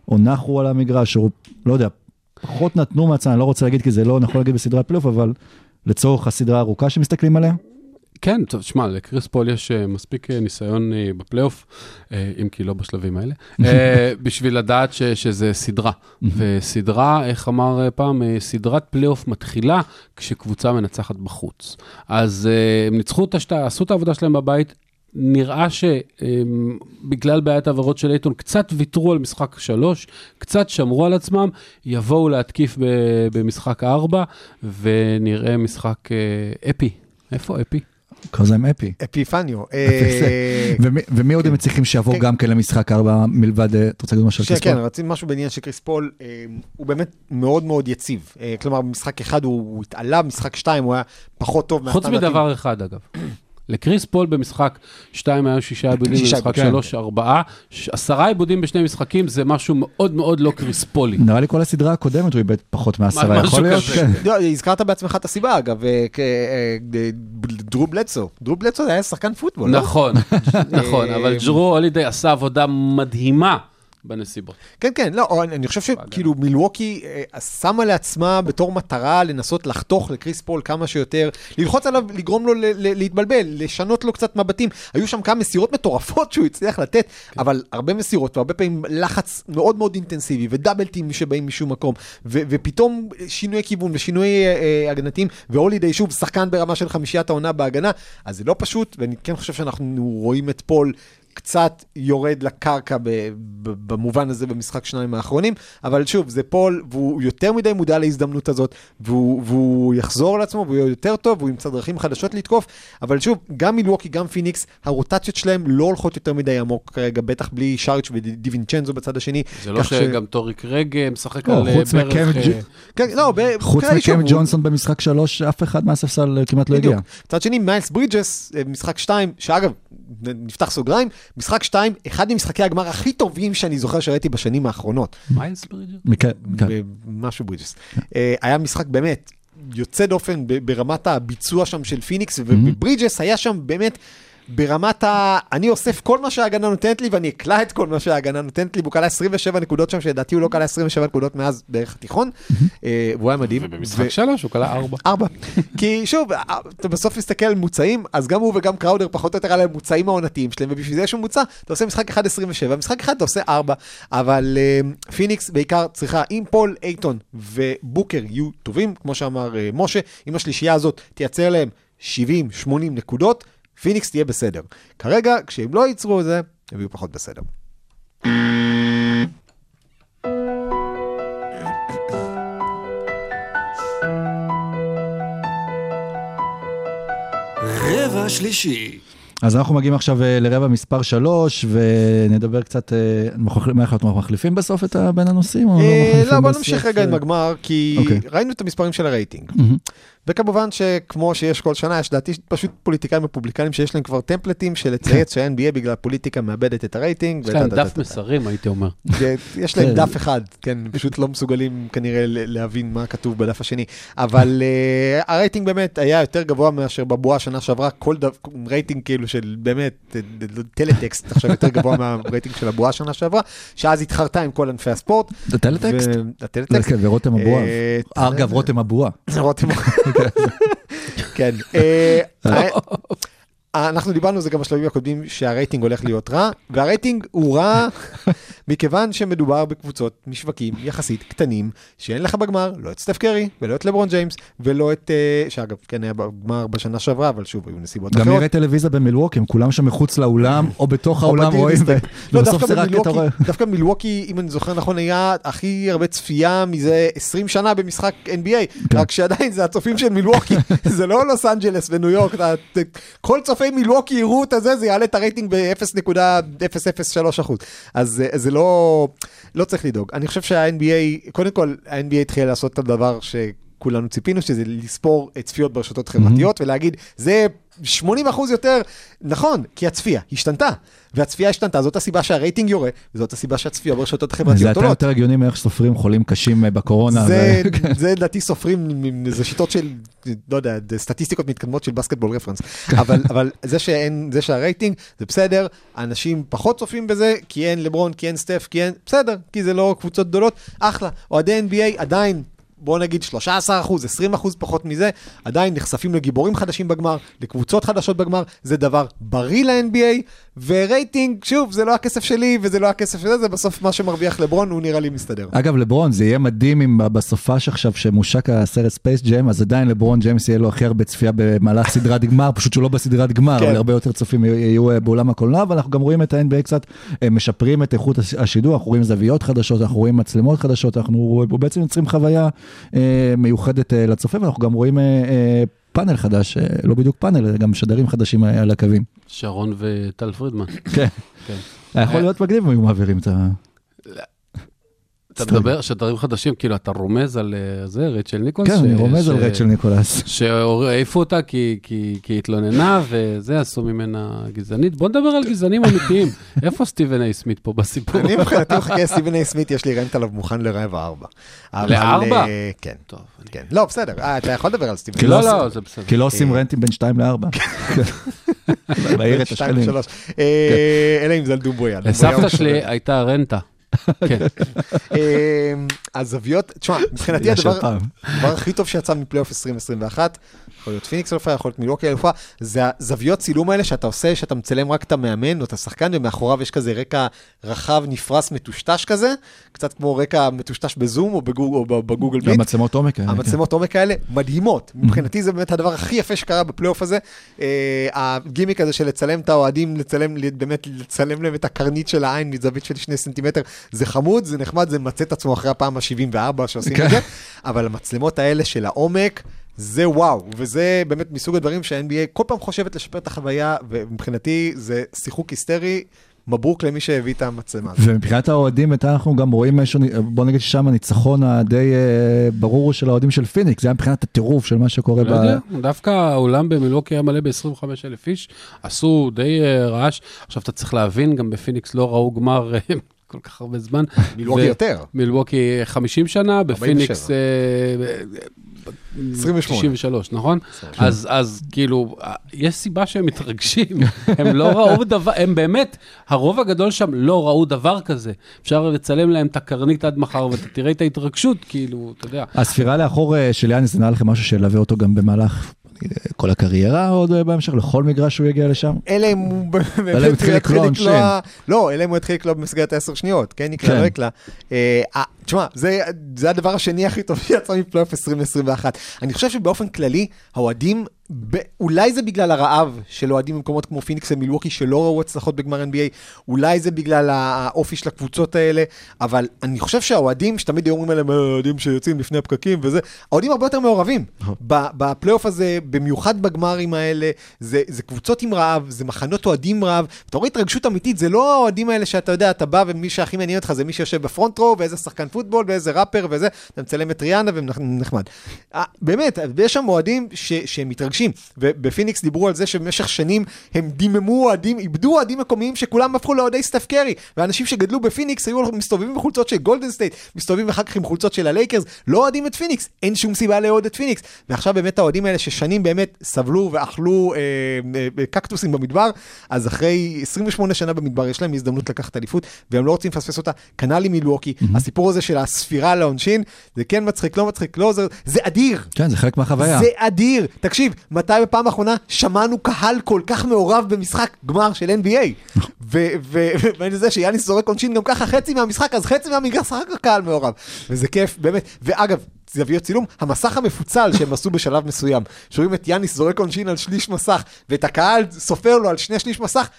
או נחו על המגרש, או לא יודע, פחות נתנו מעצמם, אני לא רוצה להגיד כי זה לא נכון להגיד בסדרה פלייאוף, אבל לצורך הסדרה הארוכה שמסתכלים עליה. כן, טוב, שמע, לקריס פול יש אה, מספיק אה, ניסיון אה, בפלייאוף, אם כי לא בשלבים האלה, בשביל לדעת ש, שזה סדרה. וסדרה, איך אמר פעם, סדרת פלייאוף מתחילה כשקבוצה מנצחת בחוץ. אז הם ניצחו את השתיים, עשו את העבודה שלהם בבית. נראה שבגלל בעיית העבירות של אייטון, קצת ויתרו על משחק שלוש, קצת שמרו על עצמם, יבואו להתקיף במשחק ארבע, ונראה משחק אפי. איפה אפי? קרא להם אפי. אפיפניו. אה, ומי- עוד הם צריכים שיבוא כן. גם כן למשחק ארבע מלבד, אה, אתה רוצה להגיד משהו על קריס כן, פול? רציתי משהו בעניין של קריס פול, אה, הוא באמת מאוד מאוד יציב. כלומר, במשחק אחד הוא התעלה, במשחק שתיים הוא היה פחות טוב חוץ מהסטנדרטים. מדבר אחד, אגב. לקריס פול במשחק 2 היו שישה עיבודים, שישה, במשחק כן. 3 ארבעה, ש- עשרה עיבודים בשני משחקים, זה משהו מאוד מאוד לא קריס פולי. נראה לי כל הסדרה הקודמת הוא איבד פחות מעשרה, יכול להיות? לא, הזכרת בעצמך את הסיבה, אגב, אה, אה, אה, דרו בלדסו. דרו בלדסו היה שחקן פוטבול, לא? נכון, נכון, אבל ג'רו הולידי עשה עבודה מדהימה בנסיבות. כן, כן, לא, אני אני חושב שכאילו מילווקי אה, שמה לעצמה בתור מטרה לנסות לחתוך לקריס פול כמה שיותר, ללחוץ עליו, לגרום לו להתבלבל, לשנות לו קצת מבטים. היו שם כמה מסירות מטורפות שהוא הצליח לתת, כן. אבל הרבה מסירות והרבה פעמים לחץ מאוד מאוד אינטנסיבי ודאבל טימים שבאים משום מקום, ו- ופתאום שינוי כיוון ושינוי אה, אה, הגנתיים, והולידיי שוב שחקן ברמה של חמישיית העונה בהגנה, אז זה לא פשוט, ואני כן חושב שאנחנו רואים את פול. קצת יורד לקרקע ב- ב- במובן הזה במשחק שניים האחרונים, אבל שוב, זה פול, והוא יותר מדי מודע להזדמנות הזאת, והוא, והוא יחזור לעצמו, והוא יהיה יותר טוב, והוא ימצא דרכים חדשות לתקוף, אבל שוב, גם מילווקי, גם פיניקס, הרוטציות שלהם לא הולכות יותר מדי עמוק כרגע, בטח בלי שריץ' ודיווינצ'נזו בצד השני. זה לא כך ש- שגם טוריק רגע משחק לא, על אה, חוץ בערך... מקם אה, ג'- כן, לא, ב- חוץ מקם הוא- ג'ונסון במשחק שלוש, אף אחד מהספסל אה, כמעט לא הגיע. מצד שני, מייקל ברידג'ס, משחק 2, שאגב, נפתח סוגריים, משחק 2, אחד ממשחקי הגמר הכי טובים שאני זוכר שראיתי בשנים האחרונות. מיילס כן. משהו ברידג'ס. אה, היה משחק באמת יוצא דופן ברמת הביצוע שם של פיניקס, וברידג'ס היה שם באמת... ברמת ה... אני אוסף כל מה שההגנה נותנת לי ואני אקלע את כל מה שההגנה נותנת לי, והוא קלע 27 נקודות שם, שלדעתי הוא לא קלע 27 נקודות מאז בערך התיכון, אה, והוא היה מדהים. ובמשחק שלוש הוא קלע ארבע. ארבע. כי שוב, אה, אתה בסוף מסתכל על ממוצעים, אז גם הוא וגם קראודר פחות או יותר על הממוצעים העונתיים שלהם, ובשביל זה יש ממוצע, אתה עושה משחק אחד 27, משחק אחד אתה עושה 4, אבל אה, פיניקס בעיקר צריכה, אם פול אייטון ובוקר יהיו טובים, כמו שאמר uh, משה, אם השלישייה הזאת תייצר להם 70-80 נקודות, פיניקס תהיה בסדר. כרגע, כשהם לא ייצרו את זה, הם יהיו פחות בסדר. רבע שלישי. אז אנחנו מגיעים עכשיו אה, לרבע מספר 3, ונדבר קצת, אה, מה אנחנו מחליפים בסוף את בין הנושאים? או אה, לא, בוא נמשיך רגע עם הגמר, כי אוקיי. ראינו את המספרים של הרייטינג. וכמובן שכמו שיש כל שנה, יש לדעתי פשוט פוליטיקאים רפובליקנים שיש להם כבר טמפלטים של לצייץ שה-NBA בגלל הפוליטיקה מאבדת את הרייטינג. יש להם דף. מסרים, הייתי אומר. כן, יש להם כן. דף אחד, כן, פשוט לא מסוגלים כנראה להבין מה כתוב בדף השני. אבל uh, הרייטינג באמת היה יותר גבוה מאשר בבועה שנה שעברה, כל דף, רייטינג כאילו של באמת, אה, טלטקסט עכשיו יותר גבוה מהרייטינג של הבועה שנה שעברה, שאז התחרתה עם כל ענפי הספורט. זה טלטקסט? הטלטקסט. כן, ורותם אבואב. אה, אגב, רותם. רותם. כן. אה, אה, אנחנו דיברנו על זה גם בשלבים הקודמים שהרייטינג הולך להיות רע, והרייטינג הוא רע מכיוון שמדובר בקבוצות משווקים יחסית קטנים, שאין לך בגמר לא את סטף קרי ולא את לברון ג'יימס ולא את, אה, שאגב כן היה בגמר בשנה שעברה, אבל שוב היו נסיבות גם אחרות. נראה טלוויזיה במילווקי, הם כולם שם מחוץ לאולם, או בתוך או האולם רואים. לא, ובסוף זה רק אתה רואה. דווקא מילווקי, אם אני זוכר נכון, היה הכי הרבה צפייה מזה 20 שנה במשחק NBA, כן. רק שעדיין זה הצופים של מילווקי, זה לא לוס אנג'לס וניו יורק, אתה- ת- כל צופי מילווקי יראו את הזה, זה יעלה את הרייטינג ב-0.003%. אז אה, זה לא, לא צריך לדאוג. אני חושב שה-NBA, קודם כל, ה-NBA התחיל לעשות את הדבר ש... כולנו ציפינו שזה לספור צפיות ברשתות חברתיות ולהגיד זה 80 אחוז יותר, נכון, כי הצפייה השתנתה, והצפייה השתנתה, זאת הסיבה שהרייטינג יורה, וזאת הסיבה שהצפייה ברשתות זה החברתיות עולות. יותר הגיוני מאיך סופרים חולים קשים אה, בקורונה. זה, זה לדעתי סופרים, זה שיטות של, לא יודע, זה סטטיסטיקות מתקדמות של בסקטבול רפרנס. אבל, אבל זה שאין, זה שהרייטינג, זה בסדר, אנשים פחות צופים בזה, כי אין לברון, כי אין סטף, כי אין, בסדר, כי זה לא קבוצות גדולות, אחלה. אוהדי NBA עדיין, בוא נגיד 13 אחוז, 20 אחוז פחות מזה, עדיין נחשפים לגיבורים חדשים בגמר, לקבוצות חדשות בגמר, זה דבר בריא ל-NBA, ורייטינג, שוב, זה לא הכסף שלי וזה לא הכסף של זה, זה בסוף מה שמרוויח לברון, הוא נראה לי מסתדר. אגב, לברון, זה יהיה מדהים אם בסופש עכשיו שמושק הסרט ספייס ג'ם, אז עדיין לברון ג'יימס יהיה לו הכי הרבה צפייה במהלך סדרת גמר, פשוט שהוא לא בסדרת גמר, כן. אבל הרבה יותר צופים יהיו אה, באולם הקולנוע, ואנחנו גם רואים את ה-NBA קצת אה, משפרים את איכות הש- השידור, אנחנו רואים זוויות חדשות, אנחנו רואים מצלמות חדשות, אנחנו בעצם יוצרים חוויה אה, מיוחדת לצופה, ואנחנו גם רואים פאנל חדש, אה, לא בדיוק פאנל, גם משדרים חדשים אה, על הקווים. שרון וטל פרידמן. כן. כן. היה יכול להיות מגניב אם היו מעבירים את ה... אתה מדבר, שדרים חדשים, כאילו, אתה רומז על אה, זה, רייצ'ל ניקולס? כן, ש- אני רומז על רייצ'ל ניקולס. שהעיפו אותה כי, כי, כי התלוננה, וזה, עשו ממנה גזענית. בוא נדבר על גזענים אמיתיים. איפה סטיבן איי סמית פה בסיפור? אני מבחינתי מחכה סטיבן איי סמית, יש לי רנט עליו מוכן לרבע ארבע. לארבע? אה, כן. טוב, כן. לא, בסדר, אה, אתה יכול לדבר על סטיבן. לא, לא לא, זה בסדר. כי לא עושים רנטים בין 2 ל-4. בעיר את שתיים השכנים. אה, אלא אם זה על דובויה. לסבתא שלי הייתה רנטה. כן. אה, הזוויות, תשמע, מבחינתי. הדבר הכי טוב שיצא מפלייאוף 2021, יכול להיות פיניקס אלופה, יכול להיות מילוקי אלופה, זה הזוויות צילום האלה שאתה עושה, שאתה מצלם רק את המאמן או את השחקן, ומאחוריו יש כזה רקע רחב, נפרס, מטושטש כזה, קצת כמו רקע מטושטש בזום או בגוג- או בגוגל מיט. המצלמות עומק האלה. כן. המצלמות עומק האלה מדהימות. מבחינתי זה באמת הדבר הכי יפה שקרה בפלייאוף הזה. אה, הגימיק הזה של לצלם את האוהדים, לצלם, באמת לצלם להם את הקרנית של העין מזווית של שני סנטימטר, זה חמוד, זה נחמד, זה מצא את עצמו אחרי הפעם ה-74 שעושים כן. את זה, אבל המצלמות האלה של העומק, זה וואו, וזה באמת מסוג הדברים שה-NBA כל פעם חושבת לשפר את החוויה, ומבחינתי זה שיחוק היסטרי. מברוק למי שהביא את המצלמה. ומבחינת האוהדים, אנחנו גם רואים איזשהו, בוא נגיד ששם הניצחון הדי אה, ברור של האוהדים של פיניקס, זה היה מבחינת הטירוף של מה שקורה. לא ב- יודע, דווקא האולם במילוקי היה מלא ב-25 אלף איש, עשו די אה, רעש. עכשיו, אתה צריך להבין, גם בפיניקס לא ראו גמר אה, כל כך הרבה זמן. מילווקי ו- יותר. מילווקי 50 שנה, בפיניקס... 47. אה, 28. 93, נכון? אז, אז כאילו, אה, יש סיבה שהם מתרגשים, הם לא ראו דבר, הם באמת, הרוב הגדול שם לא ראו דבר כזה. אפשר לצלם להם את הקרנית עד מחר ואתה תראה את ההתרגשות, כאילו, אתה יודע. הספירה לאחור אה, של יאניס זה נראה לכם משהו שילווה אותו גם במהלך כל הקריירה, עוד אה, בהמשך, לכל מגרש שהוא יגיע לשם? אלא אם הוא באמת הוא התחיל לקלוע עונשין. לא, אלא אם הוא יתחיל לקלוע במסגרת העשר שניות, כן? יקלע, כן. לא יקלע. אה, אה, תשמע, זה הדבר השני הכי טוב שיצא מפלייאוף 2021. אני חושב שבאופן כללי, האוהדים, אולי זה בגלל הרעב של אוהדים במקומות כמו פיניקס ומילווקי שלא ראו הצלחות בגמר NBA, אולי זה בגלל האופי של הקבוצות האלה, אבל אני חושב שהאוהדים, שתמיד היו אומרים עליהם, האוהדים שיוצאים לפני הפקקים וזה, האוהדים הרבה יותר מעורבים. ב- בפלייאוף הזה, במיוחד בגמרים האלה, זה, זה קבוצות עם רעב, זה מחנות אוהדים רעב, אתה רואה התרגשות אמיתית, זה לא האוהדים האלה שאתה יודע, אתה בא ומי שהכי מעניין אותך זה מי שיושב ב-front row, ואיזה שחקן פוטבול, ואיזה ראפר וזה, אתה מצלם את ריאנה ונחמד. אה, באמת, יש שם אוהדים ש, שהם מתרגשים, ובפיניקס דיברו על זה שבמשך שנים הם דיממו אוהדים, איבדו אוהדים מקומיים שכולם הפכו לאוהדי סטף קרי, ואנשים שגדלו בפיניקס היו מסתובבים בחולצות של גולדן סטייט, מסתובבים אחר כך עם חולצות של הלייקרס, לא אוהדים את פיניקס, אין שום סיבה לאוהד את פיניקס. ועכשיו באמת האוהדים האלה ששנים באמת סבלו ואכלו אה, אה, קקטוסים במדבר, אז אחרי 28 שנה במדבר יש להם הזדמנות לקחת אליפות, והם לא רוצים לפספס אותה, כנ"ל עם מילווקי. הסיפור הזה של הספירה לעונשין, זה כן מצחיק, לא מצחיק, לא עוזר, זה אדיר. כן, זה חלק מהחוויה. זה אדיר. תקשיב, מתי בפעם האחרונה שמענו קהל כל כך מעורב במשחק גמר של NBA? ואני יודע שיאניס זורק עונשין גם ככה חצי מהמשחק, אז חצי מהמגרש שחק הקהל מעורב. וזה כיף, באמת. ואגב, זוויות צילום, המסך המפוצל שהם עשו בשלב מסוים, שרואים את יאניס זורק עונשין על שליש מסך, ואת הקהל סופר לו על שני שליש מסך,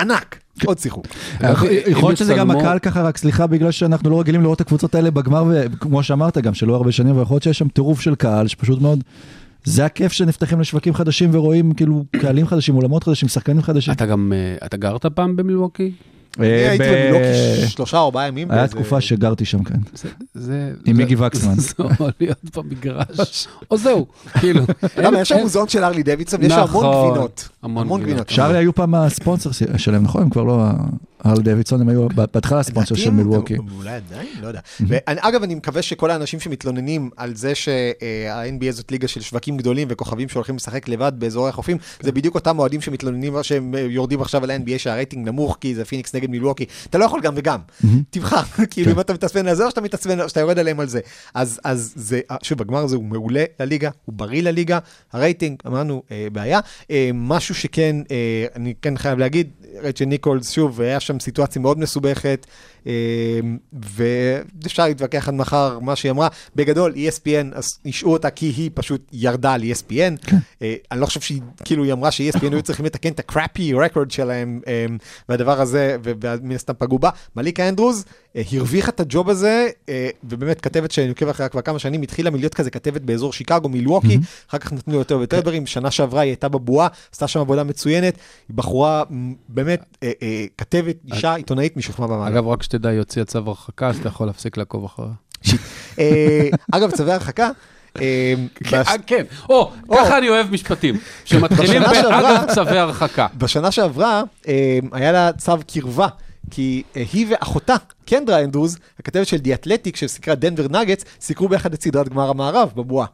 ענק. עוד שיחוק. יכול יכול להיות שזה גם הקהל ככה, רק סליחה, בגלל שאנחנו לא רגילים לראות את הקבוצות האלה בגמר, וכמו שאמרת גם, שלא הרבה שנים, ויכול להיות שיש שם טירוף של קהל, שפשוט מאוד, זה הכיף שנפתחים לשווקים חדשים ורואים כאילו קהלים חדשים, עולמות חדשים, שחקנים חדשים. אתה גם, אה, אתה גרת פעם במילווקי? אה, הייתי ב- במילוקי שלושה ארבעה ימים. היה תקופה שגרתי שם, כן. עם זה- מיגי וקסמן. זה או להיות במגרש, או זהו, כאילו. למה, יש שם מוזיאון של ארלי דוידסון, יש שם המון נכון, גבינות. המון המון גבינות. גבינות. שרלי היו פעם הספונסר שלהם, נכון? הם כבר לא הרל דוידסון, הם היו בהתחלה הספונסר של מילווקי. אולי עדיין? לא יודע. ואגב, אני מקווה שכל האנשים שמתלוננים על זה שה-NBA זאת ליגה של שווקים גדולים וכוכבים שהולכים לשחק לבד באזורי החופים, זה בדיוק אותם אוהדים שמתלוננים שהם אה, יורדים עכשיו על ה-NBA שהרייטינג נמוך כי זה פיניקס נגד מילווקי. אתה לא יכול גם וגם. תבחר, כאילו אם אתה מתעצבן על זה או שאתה מתעצבן, או שאתה יורד עליהם על זה. אז זה, אה, שוב, הגמר הזה הוא מעולה לליגה, הוא בריא לליגה, הרייטינג, אמרנו, אה, בעיה. אה, משהו שכן, אה, אני כן חייב להגיד, רייצ'ל ניקולס, שוב, היה שם סיטואציה מאוד מסובכת, ואפשר להתווכח עד מחר מה שהיא אמרה. בגדול, ESPN, אז השעו אותה כי היא פשוט ירדה על ESPN. אה, אני לא חושב שהיא, כאילו, היא אמרה ש-ESPN היו צריכים לתקן את הקראפי רקורד שלהם, אה, והדבר הזה, ומן הסתם פגעו בה. מליקה אנדרוז אה, הרוויחה את הג'וב הזה, אה, ובאמת כתבת שאני עוקב אחריה כבר כמה שנים, התחילה מלהיות כזה כתבת באזור שיקגו, מילווקי, אחר כך נתנו לה יותר ויותר דברים, שנה שעברה היא הייתה בבועה, עשתה שם עבודה מצוינת, היא בחורה באמת כתבת, אישה, עיתונאית משכמה במעלה. אגב, רק שתדע, היא הוציאה צו הרחקה, אז אתה יכול להפסיק לעקוב אחריה. אה, אגב, צווי הרחקה, אה, בש- אה, כן, או, ככה אני אוהב משפטים, שמתחילים באגב צווי הרחקה. בשנה שעברה היה לה צו קרבה, כי אה, היא ואחותה, קנדרה אנדרוז, הכתבת של די אתלטיק, שסיקרה דנבר נגטס, סיקרו ביחד את סדרת גמר המערב בבועה.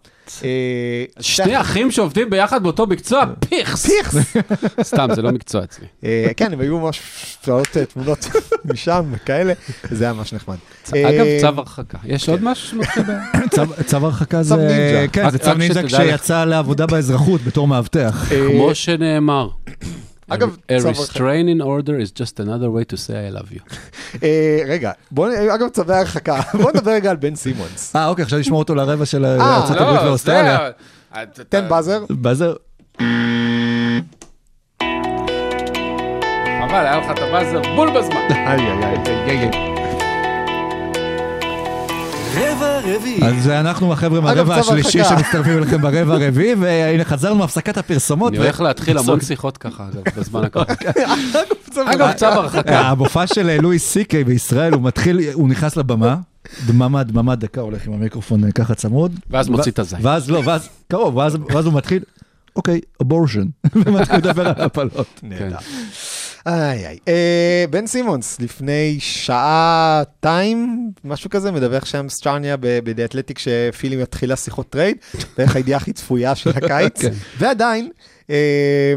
אה, שני אחים שעובדים ביחד באותו מקצוע, פיכס. פיכס. סתם, זה לא מקצוע אצלי. אה, כן, הם היו ממש שעות תמונות משם וכאלה, וזה היה ממש נחמד. אגב, צו הרחקה. יש עוד משהו שמתחיל ב... צו- צו הרחקה צו זה, נינג'ה. כן, זה צו נינג'ה. כשיצא לעבודה באזרחות בתור מאבטח. כמו שנאמר. אגב, a צו הרחקה. restraining order is just another way to say I love you. אה, רגע, בוא, אגב, צווי הרחקה, בוא נדבר רגע על בן סימונס. אה, אוקיי, עכשיו נשמור אותו לרבע של אה, ארצות הברית ואוסטרליה. תן באזר. באזר. חבל, היה לך את הבאזר בול בזמן. איי, איי, איי, איי, איי. רבע רביעי. אז אנחנו החבר'ה מהרבע השלישי. שמצטרפים אליכם ברבע הרביעי, והנה חזרנו מהפסקת הפרסומות. אני הולך להתחיל המון שיחות ככה, אגב, בזמן הקרוב. אגב, צו הרחקה. ואז מוציא את הזין. ואז לא, ואז, קרוב, ואז ואז הוא מתחיל, אוקיי, abortion, ומתחיל לדבר על הפלות. נהדר. איי איי. אה, בן סימונס, לפני שעתיים, משהו כזה, מדווח שאמס צ'ראניה ב-The Athletic שפילי מתחילה שיחות trade, בערך הידיעה הכי צפויה של הקיץ, כן. ועדיין, אה,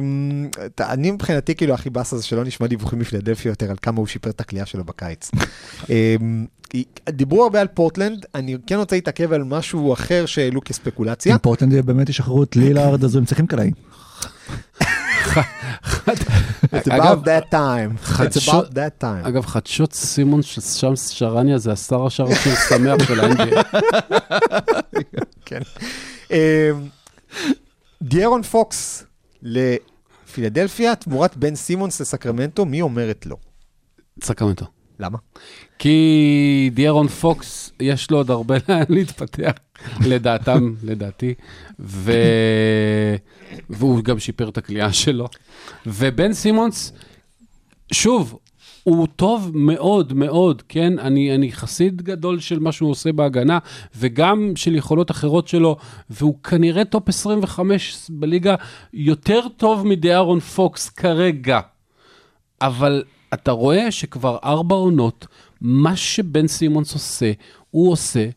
אני מבחינתי כאילו הכי באסה זה שלא נשמע דיווחים מפילדלפיה יותר על כמה הוא שיפר את הקליעה שלו בקיץ. אה, דיברו הרבה על פורטלנד, אני כן רוצה להתעכב על משהו אחר שהעלו כספקולציה. אם פורטלנד באמת ישחררו את לילארד, אז הם צריכים קלעים. It's about that time. It's about that time. אגב, חדשות סימון של שמס שרניה זה השר השער הכי שמח של ה-NBA. כן. אמ, דיירון פוקס לפילדלפיה, תמורת בן סימונס לסקרמנטו, מי אומרת לא? סקרמנטו. למה? כי דיארון פוקס, יש לו עוד הרבה לאן להתפתח, לדעתם, לדעתי, ו... והוא גם שיפר את הקליעה שלו. ובן סימונס, שוב, הוא טוב מאוד מאוד, כן? אני, אני חסיד גדול של מה שהוא עושה בהגנה, וגם של יכולות אחרות שלו, והוא כנראה top 25 בליגה יותר טוב מדיארון פוקס כרגע. אבל אתה רואה שכבר ארבע עונות, מה שבן סימונס עושה, הוא עושה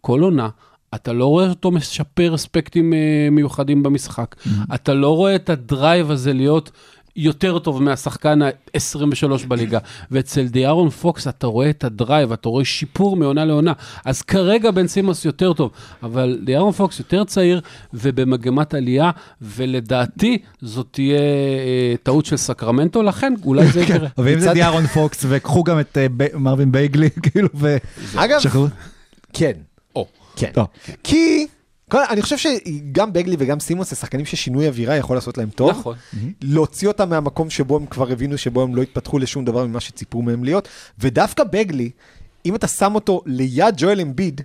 כל עונה. אתה לא רואה אותו משפר אספקטים אה, מיוחדים במשחק. אתה לא רואה את ה-drive הזה להיות יותר טוב מהשחקן ה-23 בליגה. ואצל דיארון פוקס אתה רואה את ה-drive, אתה רואה שיפור מעונה לעונה. אז כרגע בן סימונס יותר טוב, אבל דיארון פוקס יותר צעיר ובמגמת עלייה, ולדעתי זאת תהיה אה, טעות של סקרמנטו, לכן אולי זה יקרה. ואם זה דיארון פוקס, וקחו גם את אה, מרווין בייגלי, כאילו, ו... אגב. כן. כן. כי, כל- אני חושב שגם בגלי וגם סימונס זה שחקנים ששינוי אווירה יכול לעשות להם טוב. נכון. להוציא אותם מהמקום שבו הם כבר הבינו שבו הם לא התפתחו לשום דבר ממה שציפו מהם להיות. ודווקא בגלי, אם אתה שם אותו ליד ג'ואל אמביד,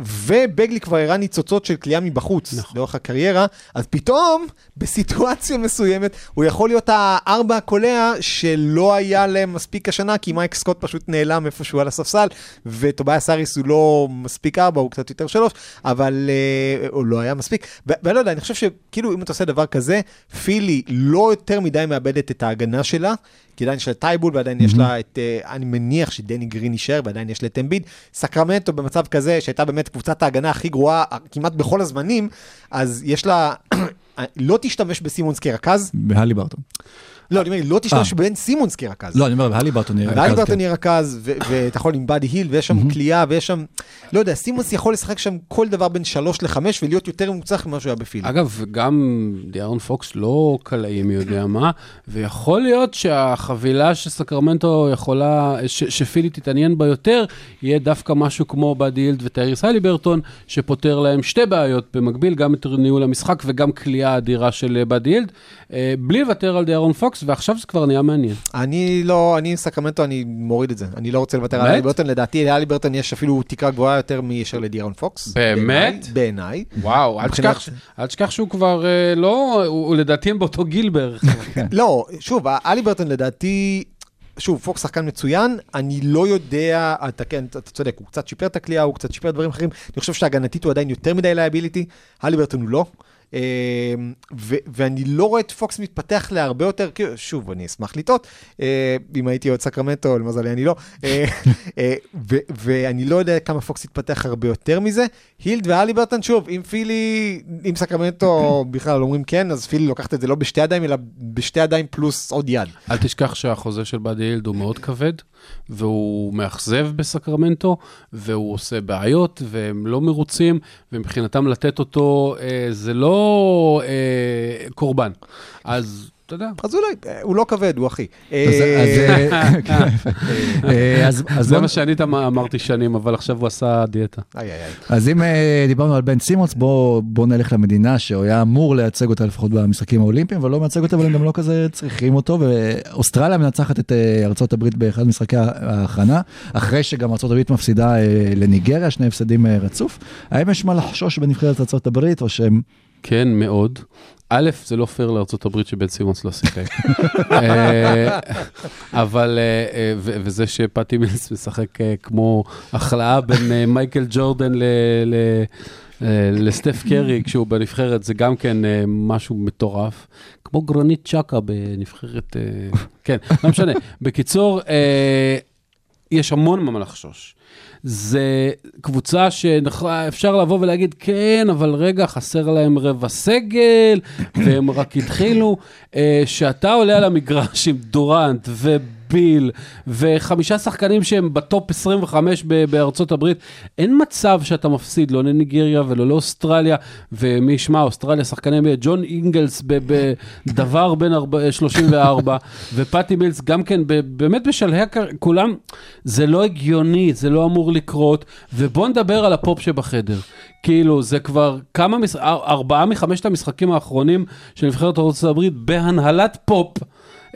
ובאגלי כבר הראה ניצוצות של קליעה מבחוץ נכון. לאורך הקריירה, אז פתאום, בסיטואציה מסוימת, הוא יכול להיות הארבע הקולע שלא היה להם מספיק השנה, כי מייק סקוט פשוט נעלם איפשהו על הספסל, וטוביאס האריס הוא לא מספיק ארבע, הוא קצת יותר שלוש, אבל אה, הוא לא היה מספיק. ואני לא יודע, אני חושב שכאילו אם אתה עושה דבר כזה, פילי לא יותר מדי מאבדת את ההגנה שלה, כי עדיין יש לה את טייבול ועדיין יש לה את, אה, אני מניח שדני גרין יישאר ועדיין יש לה את אמביד. סקרמנטו במצב כזה, שהייתה באמת קבוצת ההגנה הכי גרועה אה, כמעט בכל הזמנים, אז יש לה, לא תשתמש בסימונס כרכז, בהלי ברטון. לא, אני אומר, לא תשתמש בבן סימונס כרכז. לא, אני אומר, בהלי ברטון. ואלי רכז, ברטון כן. יהיה רכז, ואתה יכול עם באדי היל, ויש שם כליאה, ויש שם, לא יודע, סימונס יכול לשחק שם כל דבר בין שלוש לחמש, ולהיות יותר מוצלח ממה שהוא היה בפיליפ. אגב, גם דיארון פוקס לא קלעי מי יודע מה, ויכול להיות שהחבילה שסקרמנטו יכולה, שפילי תתעניין בה יותר, יהיה דווקא משהו כמו באדי הילד וטייריס הליברטון, שפותר להם שתי בעיות במקביל, גם את ניהול המשחק וגם כליאה אדירה של אה, באדי הילד, אה, בלי לוותר על דיארון פוקס, ועכשיו זה כבר נהיה מעניין. אני לא, אני עם סקרמנטו, אני מוריד את זה. אני לא רוצה לוותר על? אלי ברטון, לדעתי לאלי ברטון יש אפילו תקרה גבוהה יותר מאשר לדיארון פוקס. באמת? בעיניי. וואו, אל תשכח, שהוא כבר אה, לא, הוא, לדעתי הם באותו גיל בערך. לא, שוב, אלי ברטון לדעתי, שוב, פוקס שחקן מצוין, אני לא יודע, אתה כן, אתה צודק, הוא קצת שיפר את הקליעה, הוא קצת שיפר דברים אחרים, אני חושב שהגנתית הוא עדיין יותר מדי liability, הליברטון הוא לא. ו- ואני לא רואה את פוקס מתפתח להרבה יותר, שוב, אני אשמח לטעות, אה, אם הייתי עוד סקרמנטו, למזלי אני לא, אה, אה, ו- ואני לא יודע כמה פוקס יתפתח הרבה יותר מזה. הילד והליברטון, שוב, אם פילי, אם סקרמנטו בכלל אומרים כן, אז פילי לוקחת את זה לא בשתי ידיים, אלא בשתי ידיים פלוס עוד יד. אל תשכח שהחוזה של באדי הילד הוא מאוד כבד, והוא מאכזב בסקרמנטו, והוא עושה בעיות, והם לא מרוצים, ומבחינתם לתת אותו אה, זה לא אה, קורבן. אז אתה יודע, אז אולי, אה, הוא לא כבד, הוא אחי. אז- זה מה שאני אמרתי שנים, אבל עכשיו הוא עשה דיאטה. אז אם אה, דיברנו על בן סימונס, בוא, בוא נלך למדינה שהוא היה אמור לייצג אותה לפחות במשחקים האולימפיים, אבל לא מייצג אותה, אבל הם גם לא כזה צריכים אותו, ואוסטרליה מנצחת את אה, ארצות הברית באחד משחקי ההכנה, אחרי שגם ארצות הברית מפסידה לניגריה, שני הפסדים רצוף. האם יש מה לחשוש בנבחרת ארצות הברית, או שהם כן, מאוד. א', זה לא פייר לארה"ב שבן סימונס לא שיחק. אה, אבל, אה, אה, וזה שפטי מילס משחק כמו החלאה בין מייקל ג'ורדן לסטף קרי כשהוא בנבחרת זה גם כן משהו מטורף, כמו גרנית צ'קה בנבחרת, כן, לא משנה. בקיצור, יש המון ממה לחשוש. זה קבוצה שאפשר לבוא ולהגיד, כן, אבל רגע, חסר להם רבע סגל, והם רק התחילו. אה, שאתה עולה על המגרש עם דורנט וביל, וחמישה שחקנים שהם בטופ 25 ב- בארצות הברית, אין מצב שאתה מפסיד לא לניגריה ולא לאוסטרליה, ומי ישמע, אוסטרליה, שחקני NBA, ג'ון אינגלס בדבר בין ארבע- 34, ופטי מילס גם כן, באמת בשלהי הקר... כולם, זה לא הגיוני, זה לא אמור לקרות, ובוא נדבר על הפופ שבחדר. כאילו, זה כבר כמה, מש... אר- ארבעה מחמשת המשחקים האחרונים של נבחרת ארצות הברית בהנהלת פופ.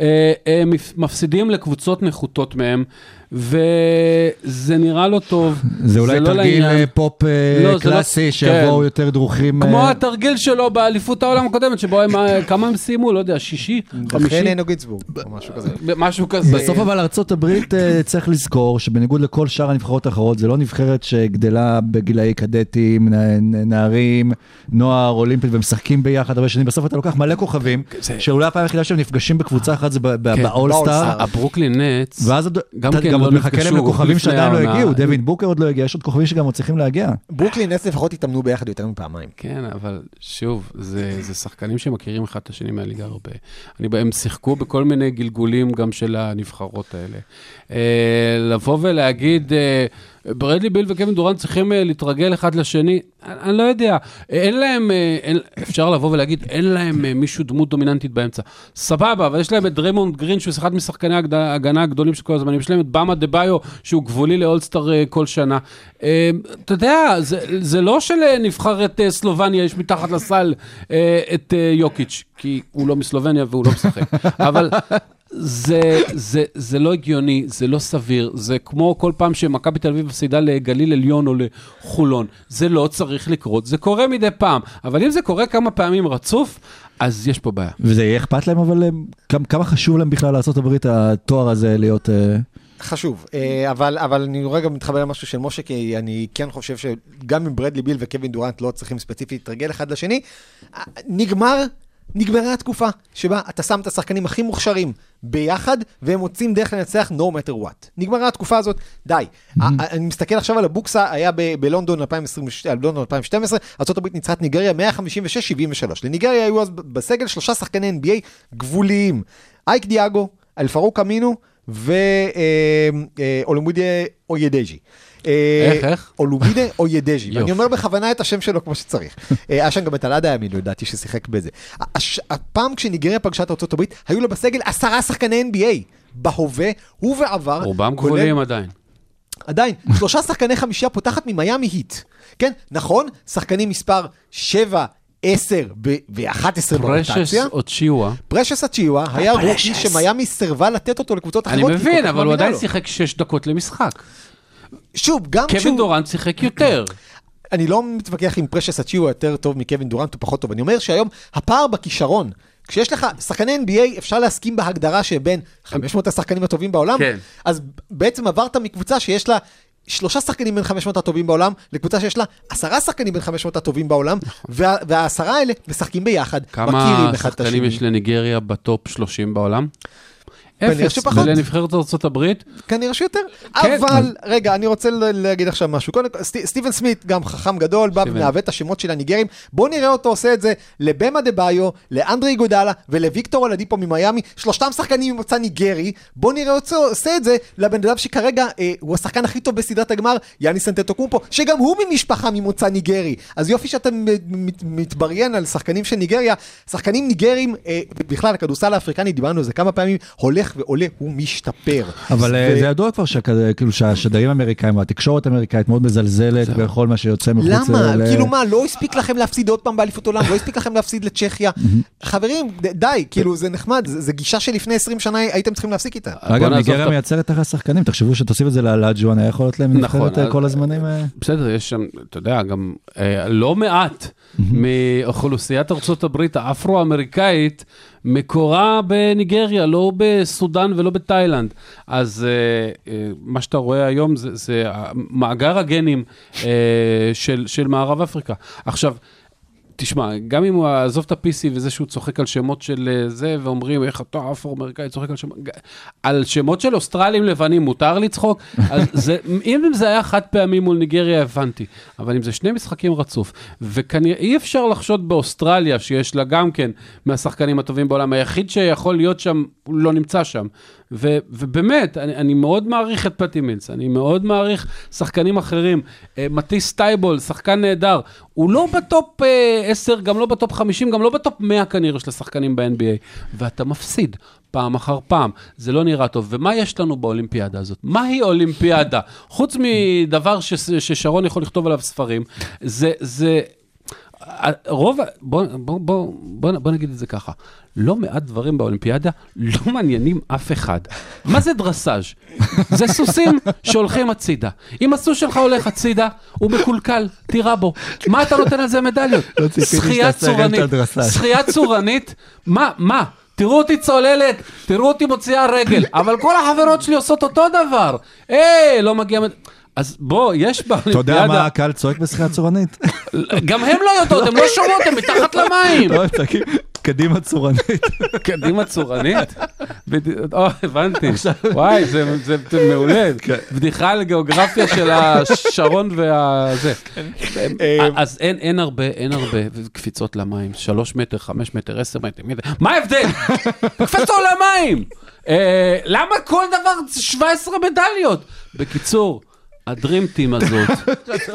אה, אה, מפ- מפסידים לקבוצות נחותות מהם, וזה נראה לא טוב. זה אולי לא תרגיל לעניין. אה, פופ אה, לא, זה לא- קלאסי, שיבואו כן. יותר דרוכים. כמו אה, התרגיל שלו באליפות העולם הקודמת, שבו הם, כמה הם סיימו, לא יודע, שישי, אחרי חמישי, ננו גינסבורג, או משהו כזה. משהו כזה. בסוף אבל ארה"ב צריך לזכור שבניגוד לכל שאר הנבחרות האחרות, זה לא נבחרת שגדלה בגילאי קדטים, נערים, נוער, אולימפית ומשחקים ביחד הרבה שנים. בסוף אתה לוקח מלא כוכבים, זה- שאולי הפעם היחידה שהם נפגשים בקבוצה אחת זה כן, באולסטאר. הברוקלין נטס, גם כן גם לא עוד מחכה נפגשו להם לכוכבים שעדיין לא. הגיעו, דווין בוקר עוד לא הגיע, יש עוד כוכבים שגם עוד צריכים להגיע. ברוקלין נטס לפחות התאמנו ביחד יותר מפעמיים. כן, אבל שוב, זה, זה שחקנים שמכירים אחד את השני מהליגה הרבה. הם שיחקו בכל מיני גלגולים גם של הנבחרות האלה. אה, לבוא ולהגיד, אה, ברדלי ביל וקווין דורנט צריכים אה, להתרגל אחד לשני, אני, אני לא יודע. אין להם, אה, אין, אפשר לבוא ולהגיד, אין להם אה, מישהו דמות דומיננטית באמצע. סבבה, אבל יש להם את דריימונד גרין, שהוא אחד משחקני ההגנה הגדולים של כל הזמנים. יש להם את באם אדבאיו, שהוא גבולי לאולסטאר כל שנה. אתה יודע, זה, זה לא שלנבחרת סלובניה יש מתחת לסל את יוקיץ', כי הוא לא מסלובניה והוא לא משחק. אבל זה, זה, זה לא הגיוני, זה לא סביר, זה כמו כל פעם שמכבי תל אביב מפסידה לגליל עליון או לחולון. זה לא צריך לקרות, זה קורה מדי פעם, אבל אם זה קורה כמה פעמים רצוף, אז יש פה בעיה. וזה יהיה אכפת להם, אבל הם- כמה- כמה חשוב להם בכלל לארה"ב התואר הזה להיות... אה, חשוב, אה, אבל, אבל אני רגע מתחבר למשהו של משה, כי אני כן חושב שגם אם ברדלי ביל וקווין דורנט לא צריכים ספציפית להתרגל אחד לשני, אה, נגמר, נגמרה התקופה שבה אתה שם את השחקנים הכי מוכשרים ביחד, והם מוצאים דרך לנצח no matter what. נגמרה התקופה הזאת, די. אה, אני מסתכל עכשיו על הבוקסה, היה ב- בלונדון 2022, בלונדון 2012, ארה"ב ניצחה את ניגריה 156-73. לניגריה היו אז בסגל שלושה שחקני NBA גבוליים. אייק דיאגו, אלפרוק אמינו, ואולומידה אוידז'י. אה, איך, איך? אולומידה אוידז'י, ואני יופי. אומר בכוונה את השם שלו כמו שצריך. אה, היה שם גם את אלעדה ימין, לדעתי, ששיחק בזה. הפעם כשניגריה פגשה את הברית, היו לה בסגל עשרה שחקני NBA. בהווה ובעבר. רובם גבוליים עדיין. עדיין, שלושה שחקני חמישייה פותחת ממיאמי היט. כן, נכון, שחקנים מספר 7, 10 ו-11 פרשס ברוטציה. או צ'יווה. פרשס אצ'יווה היה רוקי שמיאמי סירבה לתת אותו לקבוצות אני אחרות. כל מבין, אבל הוא מאמינה עדיין. שיחק שש דקות למשחק. שוב, גם קווין כשהוא... דורנט שיחק יותר. אני לא מתווכח אם פרשס אצ'יווה יותר טוב מקווין דורנט או פחות טוב, אני אומר שהיום הפער בכישרון, כשיש לך שחקני NBA, אפשר להסכים בהגדרה שבין 500 השחקנים הטובים בעולם, כן. אז בעצם עברת מקבוצה שיש לה... שלושה שחקנים בין 500 הטובים בעולם, לקבוצה שיש לה עשרה שחקנים בין 500 הטובים בעולם, וה, והעשרה האלה משחקים ביחד, מכירים כמה אחד את השני. שחקנים יש לניגריה ב-top 30 בעולם? אפס. ולנבחרת ארה"ב? כנראה שיותר. כן. אבל, רגע, אני רוצה להגיד עכשיו משהו. קודם כל, סט- סטיבן סמית, גם חכם גדול, בא. ומעוות את השמות של הניגרים. בואו נראה אותו עושה את זה לבאם אדבאיו, לאנדרה איגודלה ולוויקטור אולדיפו ממיאמי, שלושתם שחקנים ממוצא ניגרי. בואו נראה אותו עושה את זה לבן אדם שכרגע אה, הוא השחקן הכי טוב בסדרת הגמר, יאניס אנטטוקומפו, שגם הוא ממשפחה ממוצא ניגרי. אז יופי שאתה מתבריין על שחקנים של ניגריה. שחקנים ניגרים, אה, בכלל, הכדורסל האפריקני, דיברנו על זה כמה פעמים, הולך הולך ועולה, הוא משתפר. אבל אה, ו- זה ידוע כבר כאילו שהשדרים האמריקאים והתקשורת האמריקאית מאוד מזלזלת בכל מה שיוצא מחוץ למה? ל- כאילו מה, לא הספיק לכם להפסיד עוד פעם באליפות עולם, לא הספיק לכם להפסיד לצ'כיה. חברים, ד- די, כאילו זה נחמד, זה זה גישה שלפני 20 שנה הייתם צריכים להפסיק איתה. אגב, ניגריה מייצרת אחלה שחקנים, תחשבו שתוסיף את זה לאלאג'ואן, היה יכול להיות להם נכון, נבחרת אה, אז- כל הזמנים. אה. בסדר, יש שם, אתה יודע, גם אה, לא מעט מאוכלוסיית ארצות הברית האפרו-אמריקאית מקורה בניגריה, לא בסודאן ולא בתאילנד. אז אה, אה, מה שאתה רואה היום זה, זה מאגר הגנים אה, של, של מערב אפריקה. עכשיו, תשמע, גם אם הוא עזוב את ה-PC וזה שהוא צוחק על שמות של אה, זה, ואומרים, איך אתה אפרו-אמריקאי צוחק על שמות, על שמות של אוסטרלים לבנים מותר לצחוק? אז זה, אם זה היה חד פעמי מול ניגריה, הבנתי. אבל אם זה שני משחקים רצוף, וכנראה אי אפשר לחשוד באוסטרליה, שיש לה גם כן מהשחקנים הטובים בעולם, היחיד שיכול להיות שם, הוא לא נמצא שם. ו, ובאמת, אני, אני מאוד מעריך את פטי מילס, אני מאוד מעריך שחקנים אחרים. אה, מטיס טייבול, שחקן נהדר. הוא לא ב-top אה, 10, גם לא ב-top 50, גם לא ב-top 100 כנראה של השחקנים ב-NBA. ואתה מפסיד פעם אחר פעם, זה לא נראה טוב. ומה יש לנו באולימפיאדה הזאת? מהי אולימפיאדה? חוץ מדבר ש, ששרון יכול לכתוב עליו ספרים, זה... זה רוב, בוא, בוא, בוא, בוא, בוא נגיד את זה ככה, לא מעט דברים באולימפיאדה לא מעניינים אף אחד. מה זה דרסאז'? זה סוסים שהולכים הצידה. אם הסוס שלך הולך הצידה, הוא מקולקל, תירה בו. מה אתה נותן על זה מדליות? לא שחייה צורנית. שחייה צורנית, מה, מה? תראו אותי צוללת, תראו אותי מוציאה רגל, אבל כל החברות שלי עושות אותו דבר. היי, לא מגיע... אז בוא, יש אתה יודע באולימפיאדה, מה הקהל צועק בשחייה צורנית? גם הם לא יודעות, הם לא שומעות, הם מתחת למים. לא, צועקים, קדימה צורנית. קדימה צורנית? או, הבנתי. וואי, זה זה- זה מעולה. בדיחה על גיאוגרפיה של השרון והזה. אז אין הרבה, אין הרבה קפיצות למים. שלוש מטר, חמש מטר, עשר מטר. מה ההבדל? קפצו למים! אה, למה כל דבר 17 מדליות? בקיצור, הדרים טים הזאת,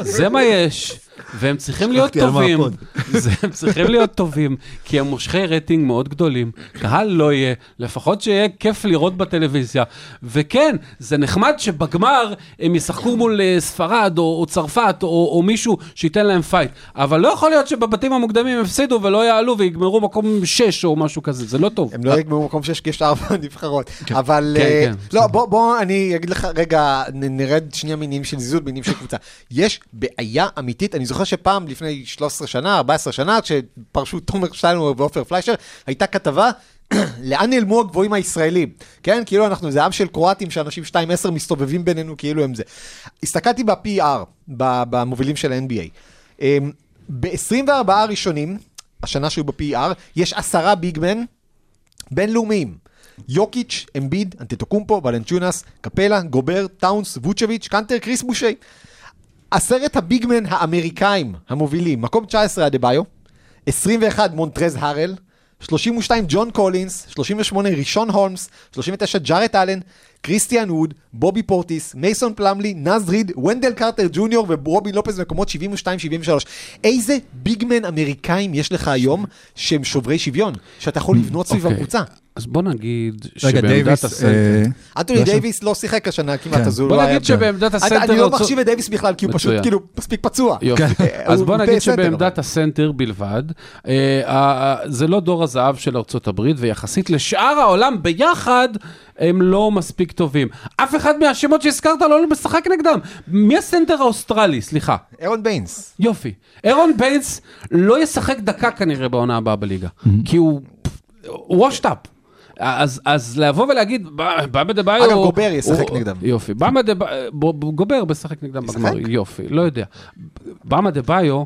זה מה יש. והם צריכים להיות טובים. זה, הם צריכים להיות טובים, כי הם מושכי רייטינג מאוד גדולים. קהל לא יהיה, לפחות שיהיה כיף לראות בטלוויזיה. וכן, זה נחמד שבגמר הם ישחקו מול אה, ספרד או, או צרפת או, או מישהו שייתן להם fight. אבל לא יכול להיות שבבתים המוקדמים הם הפסידו ולא יעלו ויגמרו מקום 6 או משהו כזה, זה לא טוב. הם לא יגמרו מקום שיש יש ארבע נבחרות, אבל כן, אה, כן, לא. בוא, בוא, אני אגיד לך, רגע, נרד שנייה מעניינים של זיזות, מעניינים של קבוצה. יש בעיה אמיתית, אני זוכר שפעם, לפני 13 שנה, 14 שנה, כשפרשו תומר שטיינהאור ועופר פליישר, הייתה כתבה, לאן נעלמו הגבוהים הישראלים? כן, כאילו אנחנו, זה עם של קרואטים שאנשים 2-10 מסתובבים בינינו כאילו הם זה. הסתכלתי ב-PR, במובילים של ה-NBA. אמ, ב-24 הראשונים, השנה שהיו ב-PR, יש עשרה ביגמן בינלאומיים. יוקיץ', אמביד, אנטטוקומפו, ולנצ'ונס, קפלה, גובר, טאונס, ווצ'ביץ', קנטר, קריס בושי. עשרת הביגמן האמריקאים המובילים, מקום 19 אדה ביו, 21 מונטרז הארל, 32 ג'ון קולינס, 38 רישון הולמס, 39 ג'ארט אלן, קריסטיאן ווד, בובי פורטיס, מייסון פלמלי, נז ריד, ונדל קרטר ג'וניור ורובין לופז במקומות 72-73. איזה bigmen אמריקאים יש לך היום שהם שוברי שוויון, שאתה יכול לבנות סביב אוקיי. הקבוצה? אז בוא נגיד שבעמדת דייוויס, הסנטר... אה, אנטוני לא. דייוויס לא שיחק השנה כמעט, כן. אז הוא בוא לא היה... נגיד שבעמדת הסנטר... אני לא מחשיב את דייוויס בכלל, כי הוא פשוט. כאילו מספיק פצוע. אה, אז הוא בוא נגיד שבעמדת. הסנטר בלבד, אה, אה, זה לא דור הזהב של ארצות הברית, ויחסית לשאר העולם ביחד, הם לא מספיק טובים. אף אחד מהשמות שהזכרת לא משחק נגדם. מי הסנטר האוסטרלי? סליחה. ארון ביינס. יופי. ארון ביינס לא ישחק דקה כנראה בעונה הבאה בליגה, כי הוא washed up. אז, אז לבוא ולהגיד, באם אדבאיו... אגב, גובר ישחק נגדם. יופי. באם אדבאיו, גובר משחק נגדם ישחק? בגמר, יופי, לא יודע. באם אדבאיו,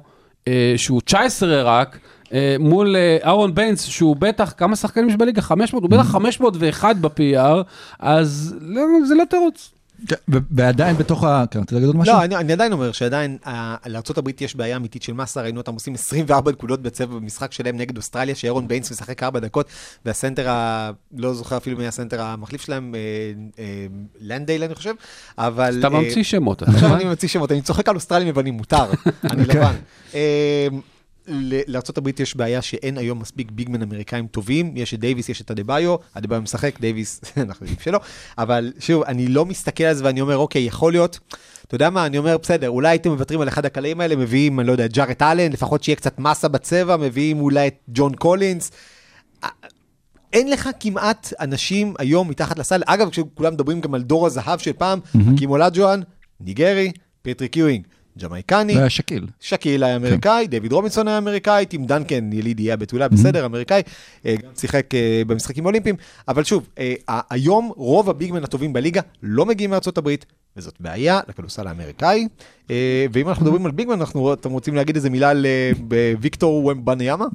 אה, שהוא 19 רק, אה, מול אה, ארון ביינס, שהוא בטח, כמה שחקנים יש בליגה? 500? הוא בטח 501 ב-PR, אז לא, זה לא תירוץ. כן, ועדיין בתוך ה... כן, רצית להגיד עוד משהו? לא, אני, אני עדיין אומר שעדיין אה, לארה"ב יש בעיה אמיתית של מסה, ראינו אותם עושים 24 נקודות בצבע במשחק שלהם נגד אוסטרליה, שארון ביינס משחק 4 דקות, והסנטר, ה... לא זוכר אפילו מי הסנטר המחליף שלהם, אה, אה, לנדייל אני חושב, אבל... אתה אה, ממציא שמות. עכשיו אני ממציא שמות, אני צוחק על אוסטרלים לבנים, מותר, אני לבן. לארה"ב יש בעיה שאין היום מספיק bigmen אמריקאים טובים, יש את דייוויס, יש את אדבאיו, אדבאיו משחק, דייוויס, אנחנו יודעים שלא, אבל שוב, אני לא מסתכל על זה ואני אומר, אוקיי, יכול להיות, אתה יודע מה, אני אומר, בסדר, אולי הייתם מוותרים על אחד הקלעים האלה, מביאים, אני לא יודע, ג'ארט אלן, לפחות שיהיה קצת מסה בצבע, מביאים אולי את ג'ון קולינס. אין לך כמעט אנשים היום מתחת לסל, אגב, כשכולם מדברים גם על דור הזהב של פעם, חכים אולג'ואן, ניגרי, פטריק יואינג, ג'מייקני, זה היה שקיל. שקיל היה אמריקאי, דויד רובינסון היה אמריקאי, טים דנקן, יליד איי הבתולה, בסדר, אמריקאי, אה, גם שיחק אה, במשחקים האולימפיים, אבל שוב, אה, היום רוב ה bigmen הטובים בליגה לא מגיעים מארצות הברית, וזאת בעיה לכדורסל האמריקאי. ואם אנחנו מדברים על bigmen, אנחנו, אתם רוצים להגיד איזה מילה על אה, ויקטור ומבניאמה?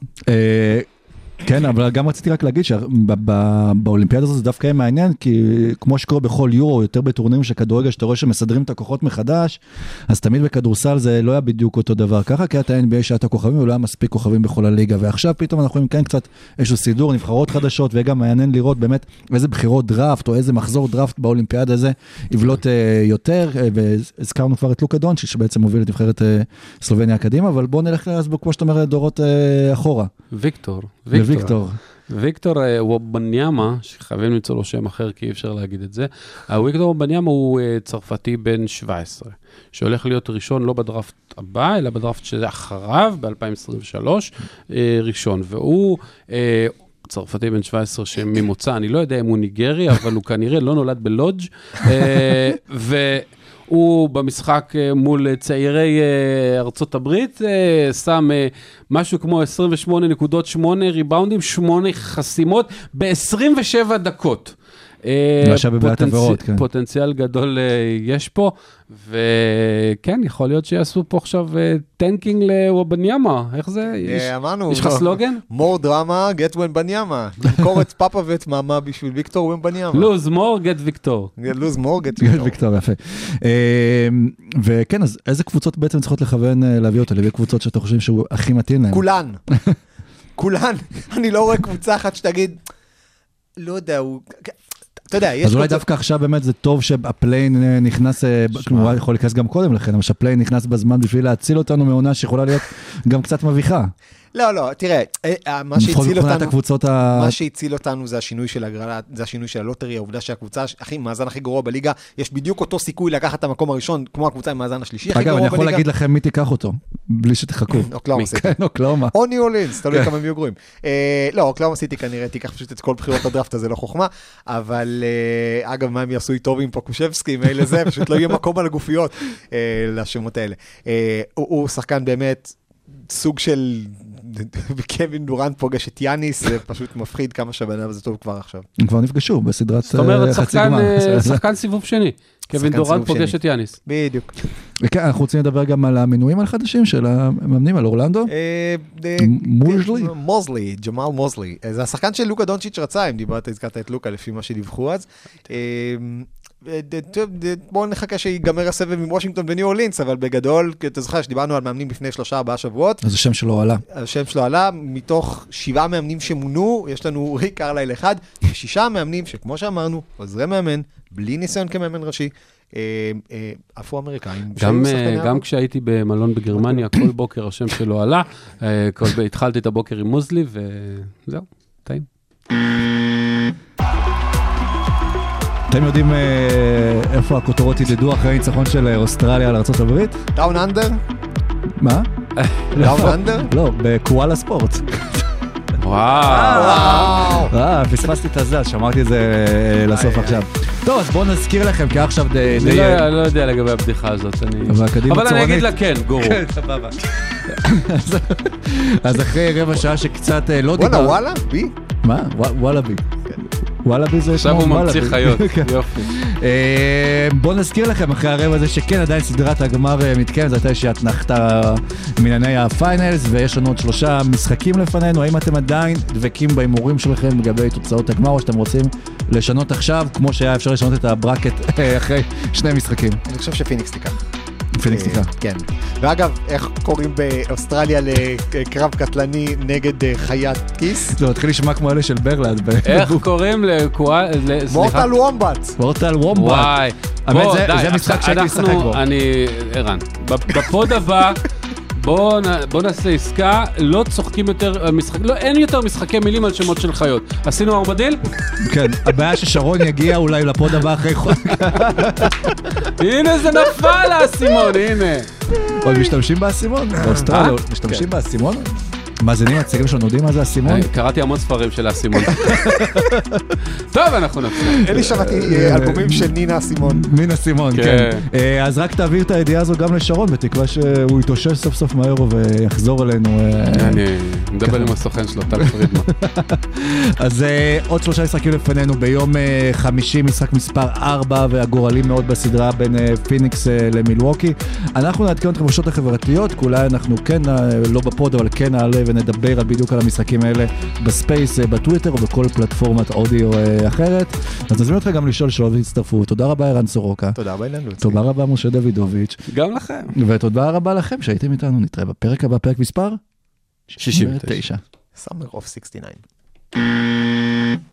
כן, אבל גם רציתי רק להגיד שבאולימפיאדה הזאת זה דווקא יהיה מעניין, כי כמו שקורה בכל יורו, יותר בטורנירים של כדורגל, שאתה רואה שמסדרים את הכוחות מחדש, אז תמיד בכדורסל זה לא היה בדיוק אותו דבר ככה, כי הייתה NBA שעת הכוכבים, ולא היה מספיק כוכבים בכל הליגה, ועכשיו פתאום אנחנו רואים כן קצת איזשהו סידור, נבחרות חדשות, ויהיה גם מעניין לראות באמת איזה בחירות דראפט, או איזה מחזור דראפט באולימפיאדה הזה יבלוט אה, יותר, אה, והזכרנו כבר את לוקה דונצ'יץ', שבעצם מוביל את נבחרת סלובניה קדימה, אבל בואו נלך, אז כמו שאתה אומר, דורות אחורה. ויקטור. וויקטור. ויקטור. אה, וובניאמה, שחייבים למצוא לו שם אחר כי אי אפשר להגיד את זה, הוויקטור וובניאמה הוא אה, צרפתי בן 17, שהולך להיות ראשון לא בדראפט הבא, אלא בדראפט שזה אחריו, ב-2023, אה, ראשון. והוא... אה, צרפתי בן 17 שממוצא, אני לא יודע אם הוא ניגרי, אבל הוא כנראה לא נולד בלודג', אה, והוא במשחק אה, מול צעירי אה, ארצות הברית, אה, שם אה, משהו כמו 28 נקודות, 8 ריבאונדים, 8 חסימות ב-27 דקות. שווה בבעיית עבירות, כן. פוטנציאל גדול אה, יש פה, וכן, יכול להיות שיעשו פה עכשיו אה, tanking לוובניאמה, איך זה? יש- אה, אמרנו, יש לך לא. סלוגן? more drama, get ומבניאמה. למכור את פאפה ואת מאמה בשביל ויקטור ומבניאמה. lose more, get ויקטור. lose more, get כן, ויקטור. ויקטור, יפה. אה, וכן, אז איזה קבוצות בעצם צריכות לכוון להביא אותו? להביא קבוצות שאתה חושב שהוא הכי מתאים להם? כולן. כולן. אני לא רואה קבוצה אחת שתגיד, לא יודע, הוא... אתה יודע, יש אז אולי דווקא עכשיו באמת זה טוב שה play-in נכנס, אה, כלומר, הוא יכול להיכנס גם קודם לכן, אבל שה play-in נכנס בזמן בשביל להציל אותנו מעונה שיכולה להיות גם קצת מביכה. לא, לא, תראה, אה, אה, מה שהציל מבחינת אותנו... הקבוצות ה... מה שהציל אותנו זה השינוי של הגרלה, זה השינוי של ה lottery, העובדה שהקבוצה, הכי, מאזן הכי גרוע בליגה, יש בדיוק אותו סיכוי לקחת את המקום הראשון, כמו הקבוצה עם המאזן השלישי הכי אגב, גרוע אני בליגה. יכול להגיד לכם מי תיקח אותו, בלי שתחכו. אוקלאומה סיטי. כן, אוקלאומה. או ניו אורלינס, תלוי כן. כמה הם יהיו גרועים. אה, לא, אוקלאומה סיטי כנראה תיקח פשוט את כל בחירות הדראפט הזה, לא חוכמה, אבל אגב, מה הם יעשו איתו עם פוקושבסקי, מילא זה, פשוט לא יהיה מקום על הגופיות לשמות האלה. הוא הוא שחקן באמת סוג של... קווין דורנט פוגש את יאניס, זה פשוט מפחיד כמה שהבן אדם הזה טוב כבר עכשיו. הם כבר נפגשו בסדרת זאת אומרת, אה, חצי גמר. אה, שחקן סיבוב שני. קווין דורנט פוגש. את יאניס. בדיוק. וכן, אנחנו רוצים לדבר גם על המינויים החדשים של המאמנים, על אורלנדו. אה, מוזלי? כן, מוזלי, ג'מאל מוזלי. זה השחקן של לוקה דונצ'יץ' רצה, אם דיברת, הזכרת את לוקה לפי מה שדיווחו אז. אה, אה, בואו נחכה שיגמר הסבב עם וושינגטון וניו אורלינס, אבל בגדול, אתה זוכר שדיברנו על מאמנים לפני שלושה ארבעה שבועות, אז השם שלו עלה. השם שלו עלה, מתוך שבעה מאמנים שמונו, יש לנו ריק קרלייל אחד, ושישה מאמנים שכמו שאמרנו, עוזרי מאמן, בלי ניסיון כמאמן ראשי, אה, אה, אפרו-אמריקאים. שהיו גם, אה. גם כשהייתי במלון בגרמניה, כל בוקר השם שלו עלה. אה, התחלתי את הבוקר עם מוזלי, וזהו, טעים. אתם יודעים אה, איפה הכותרות ידדו אחרי הניצחון של אה, אוסטרליה על ארה"ב? down under? מה? down under? לא, בקואלה ספורט. וואו. אה, פספסתי את הזה, אז שמרתי את זה לסוף עכשיו. טוב, אז בואו נזכיר לכם, כי עכשיו די... אני לא לא יודע לגבי הבדיחה הזאת, אני... אבל קדימה אבל אני. אגיד לה כן, גורו. סבבה. אז- אחרי רבע שעה שקצת לא וואלה, דיבר... וואלה, בי? מה? ווא- וואלאבי. וואלאבי זה עכשיו כמו הוא ממציא. חיות, כן. יופי. אה, בוא נזכיר לכם אחרי הרבע הזה שכן עדיין סדרת הגמר אה, מתקיימת, זו הייתה איזושהי אתנחתה מענייני ה finals ויש לנו עוד שלושה משחקים לפנינו, האם אתם עדיין דבקים בהימורים שלכם לגבי תוצאות הגמר או שאתם רוצים לשנות עכשיו כמו שהיה אפשר לשנות את ה bracket אה, אחרי שני משחקים. אני חושב שפיניקס תיקח. פיניקס אה, תיקח. כן. ואגב, איך קוראים באוסטרליה לקרב קטלני נגד אה, חיית כיס? זה מתחיל לשמוע כמו אלה של ברלנד. איך קוראים לקוואל... סליחה. מורטל וומבט. וורטל וומבט. וואי. האמת, זה- משחק שהייתי משחק בו. אני... ערן. בפ- בפוד הבא... בוא, נ- בוא נעשה עסקה, לא צוחקים יותר, אה, משחק, לא, אין יותר משחקי מילים על שמות של חיות. עשינו ארבדיל? כן, הבעיה ששרון יגיע אולי לפוד הבא אחרי חודש. הנה זה נפל האסימון, הנה. עוד משתמשים באסימון? באוסטרליה עוד משתמשים באסימון? מאזינים הצעירים שלנו יודעים מה זה אסימון? אה, קראתי המון ספרים של האסימון. טוב, אנחנו נפסיק. אלי שמעתי אה, אלבומים של נינה אסימון. מן אסימון, כן. כן. אה, אז רק תעביר את הידיעה הזו גם לשרון, בתקווה שהוא יתאושש סוף סוף מהיורו ויחזור אלינו. אה, אני מדבר עם הסוכן שלו, טל פרידמן. אז אה, עוד שלושה משחקים לפנינו, ביום אה, חמישי משחק מספר 4 והגורלי מאוד בסדרה בין אה, פיניקס אה, למילווקי. אנחנו נעדכן אתכם ברשתות החברתיות, אולי אנחנו כן, אה, לא ב pod, אבל כן נעלה ונדבר על בדיוק על המשחקים האלה ב space, אה, בטוויטר או בכל פלטפורמת אודיו אה, אחרת. אז נזמין אותך גם לשאול שאלות והצטרפו. תודה רבה ערן סורוקה. תודה רבה אילן לוצי. תודה רבה משה דוידוביץ', גם לכם. ותודה רבה לכם שהייתם איתנו, נתראה בפרק הבא, פרק מספר 69. 69. Summer of 69.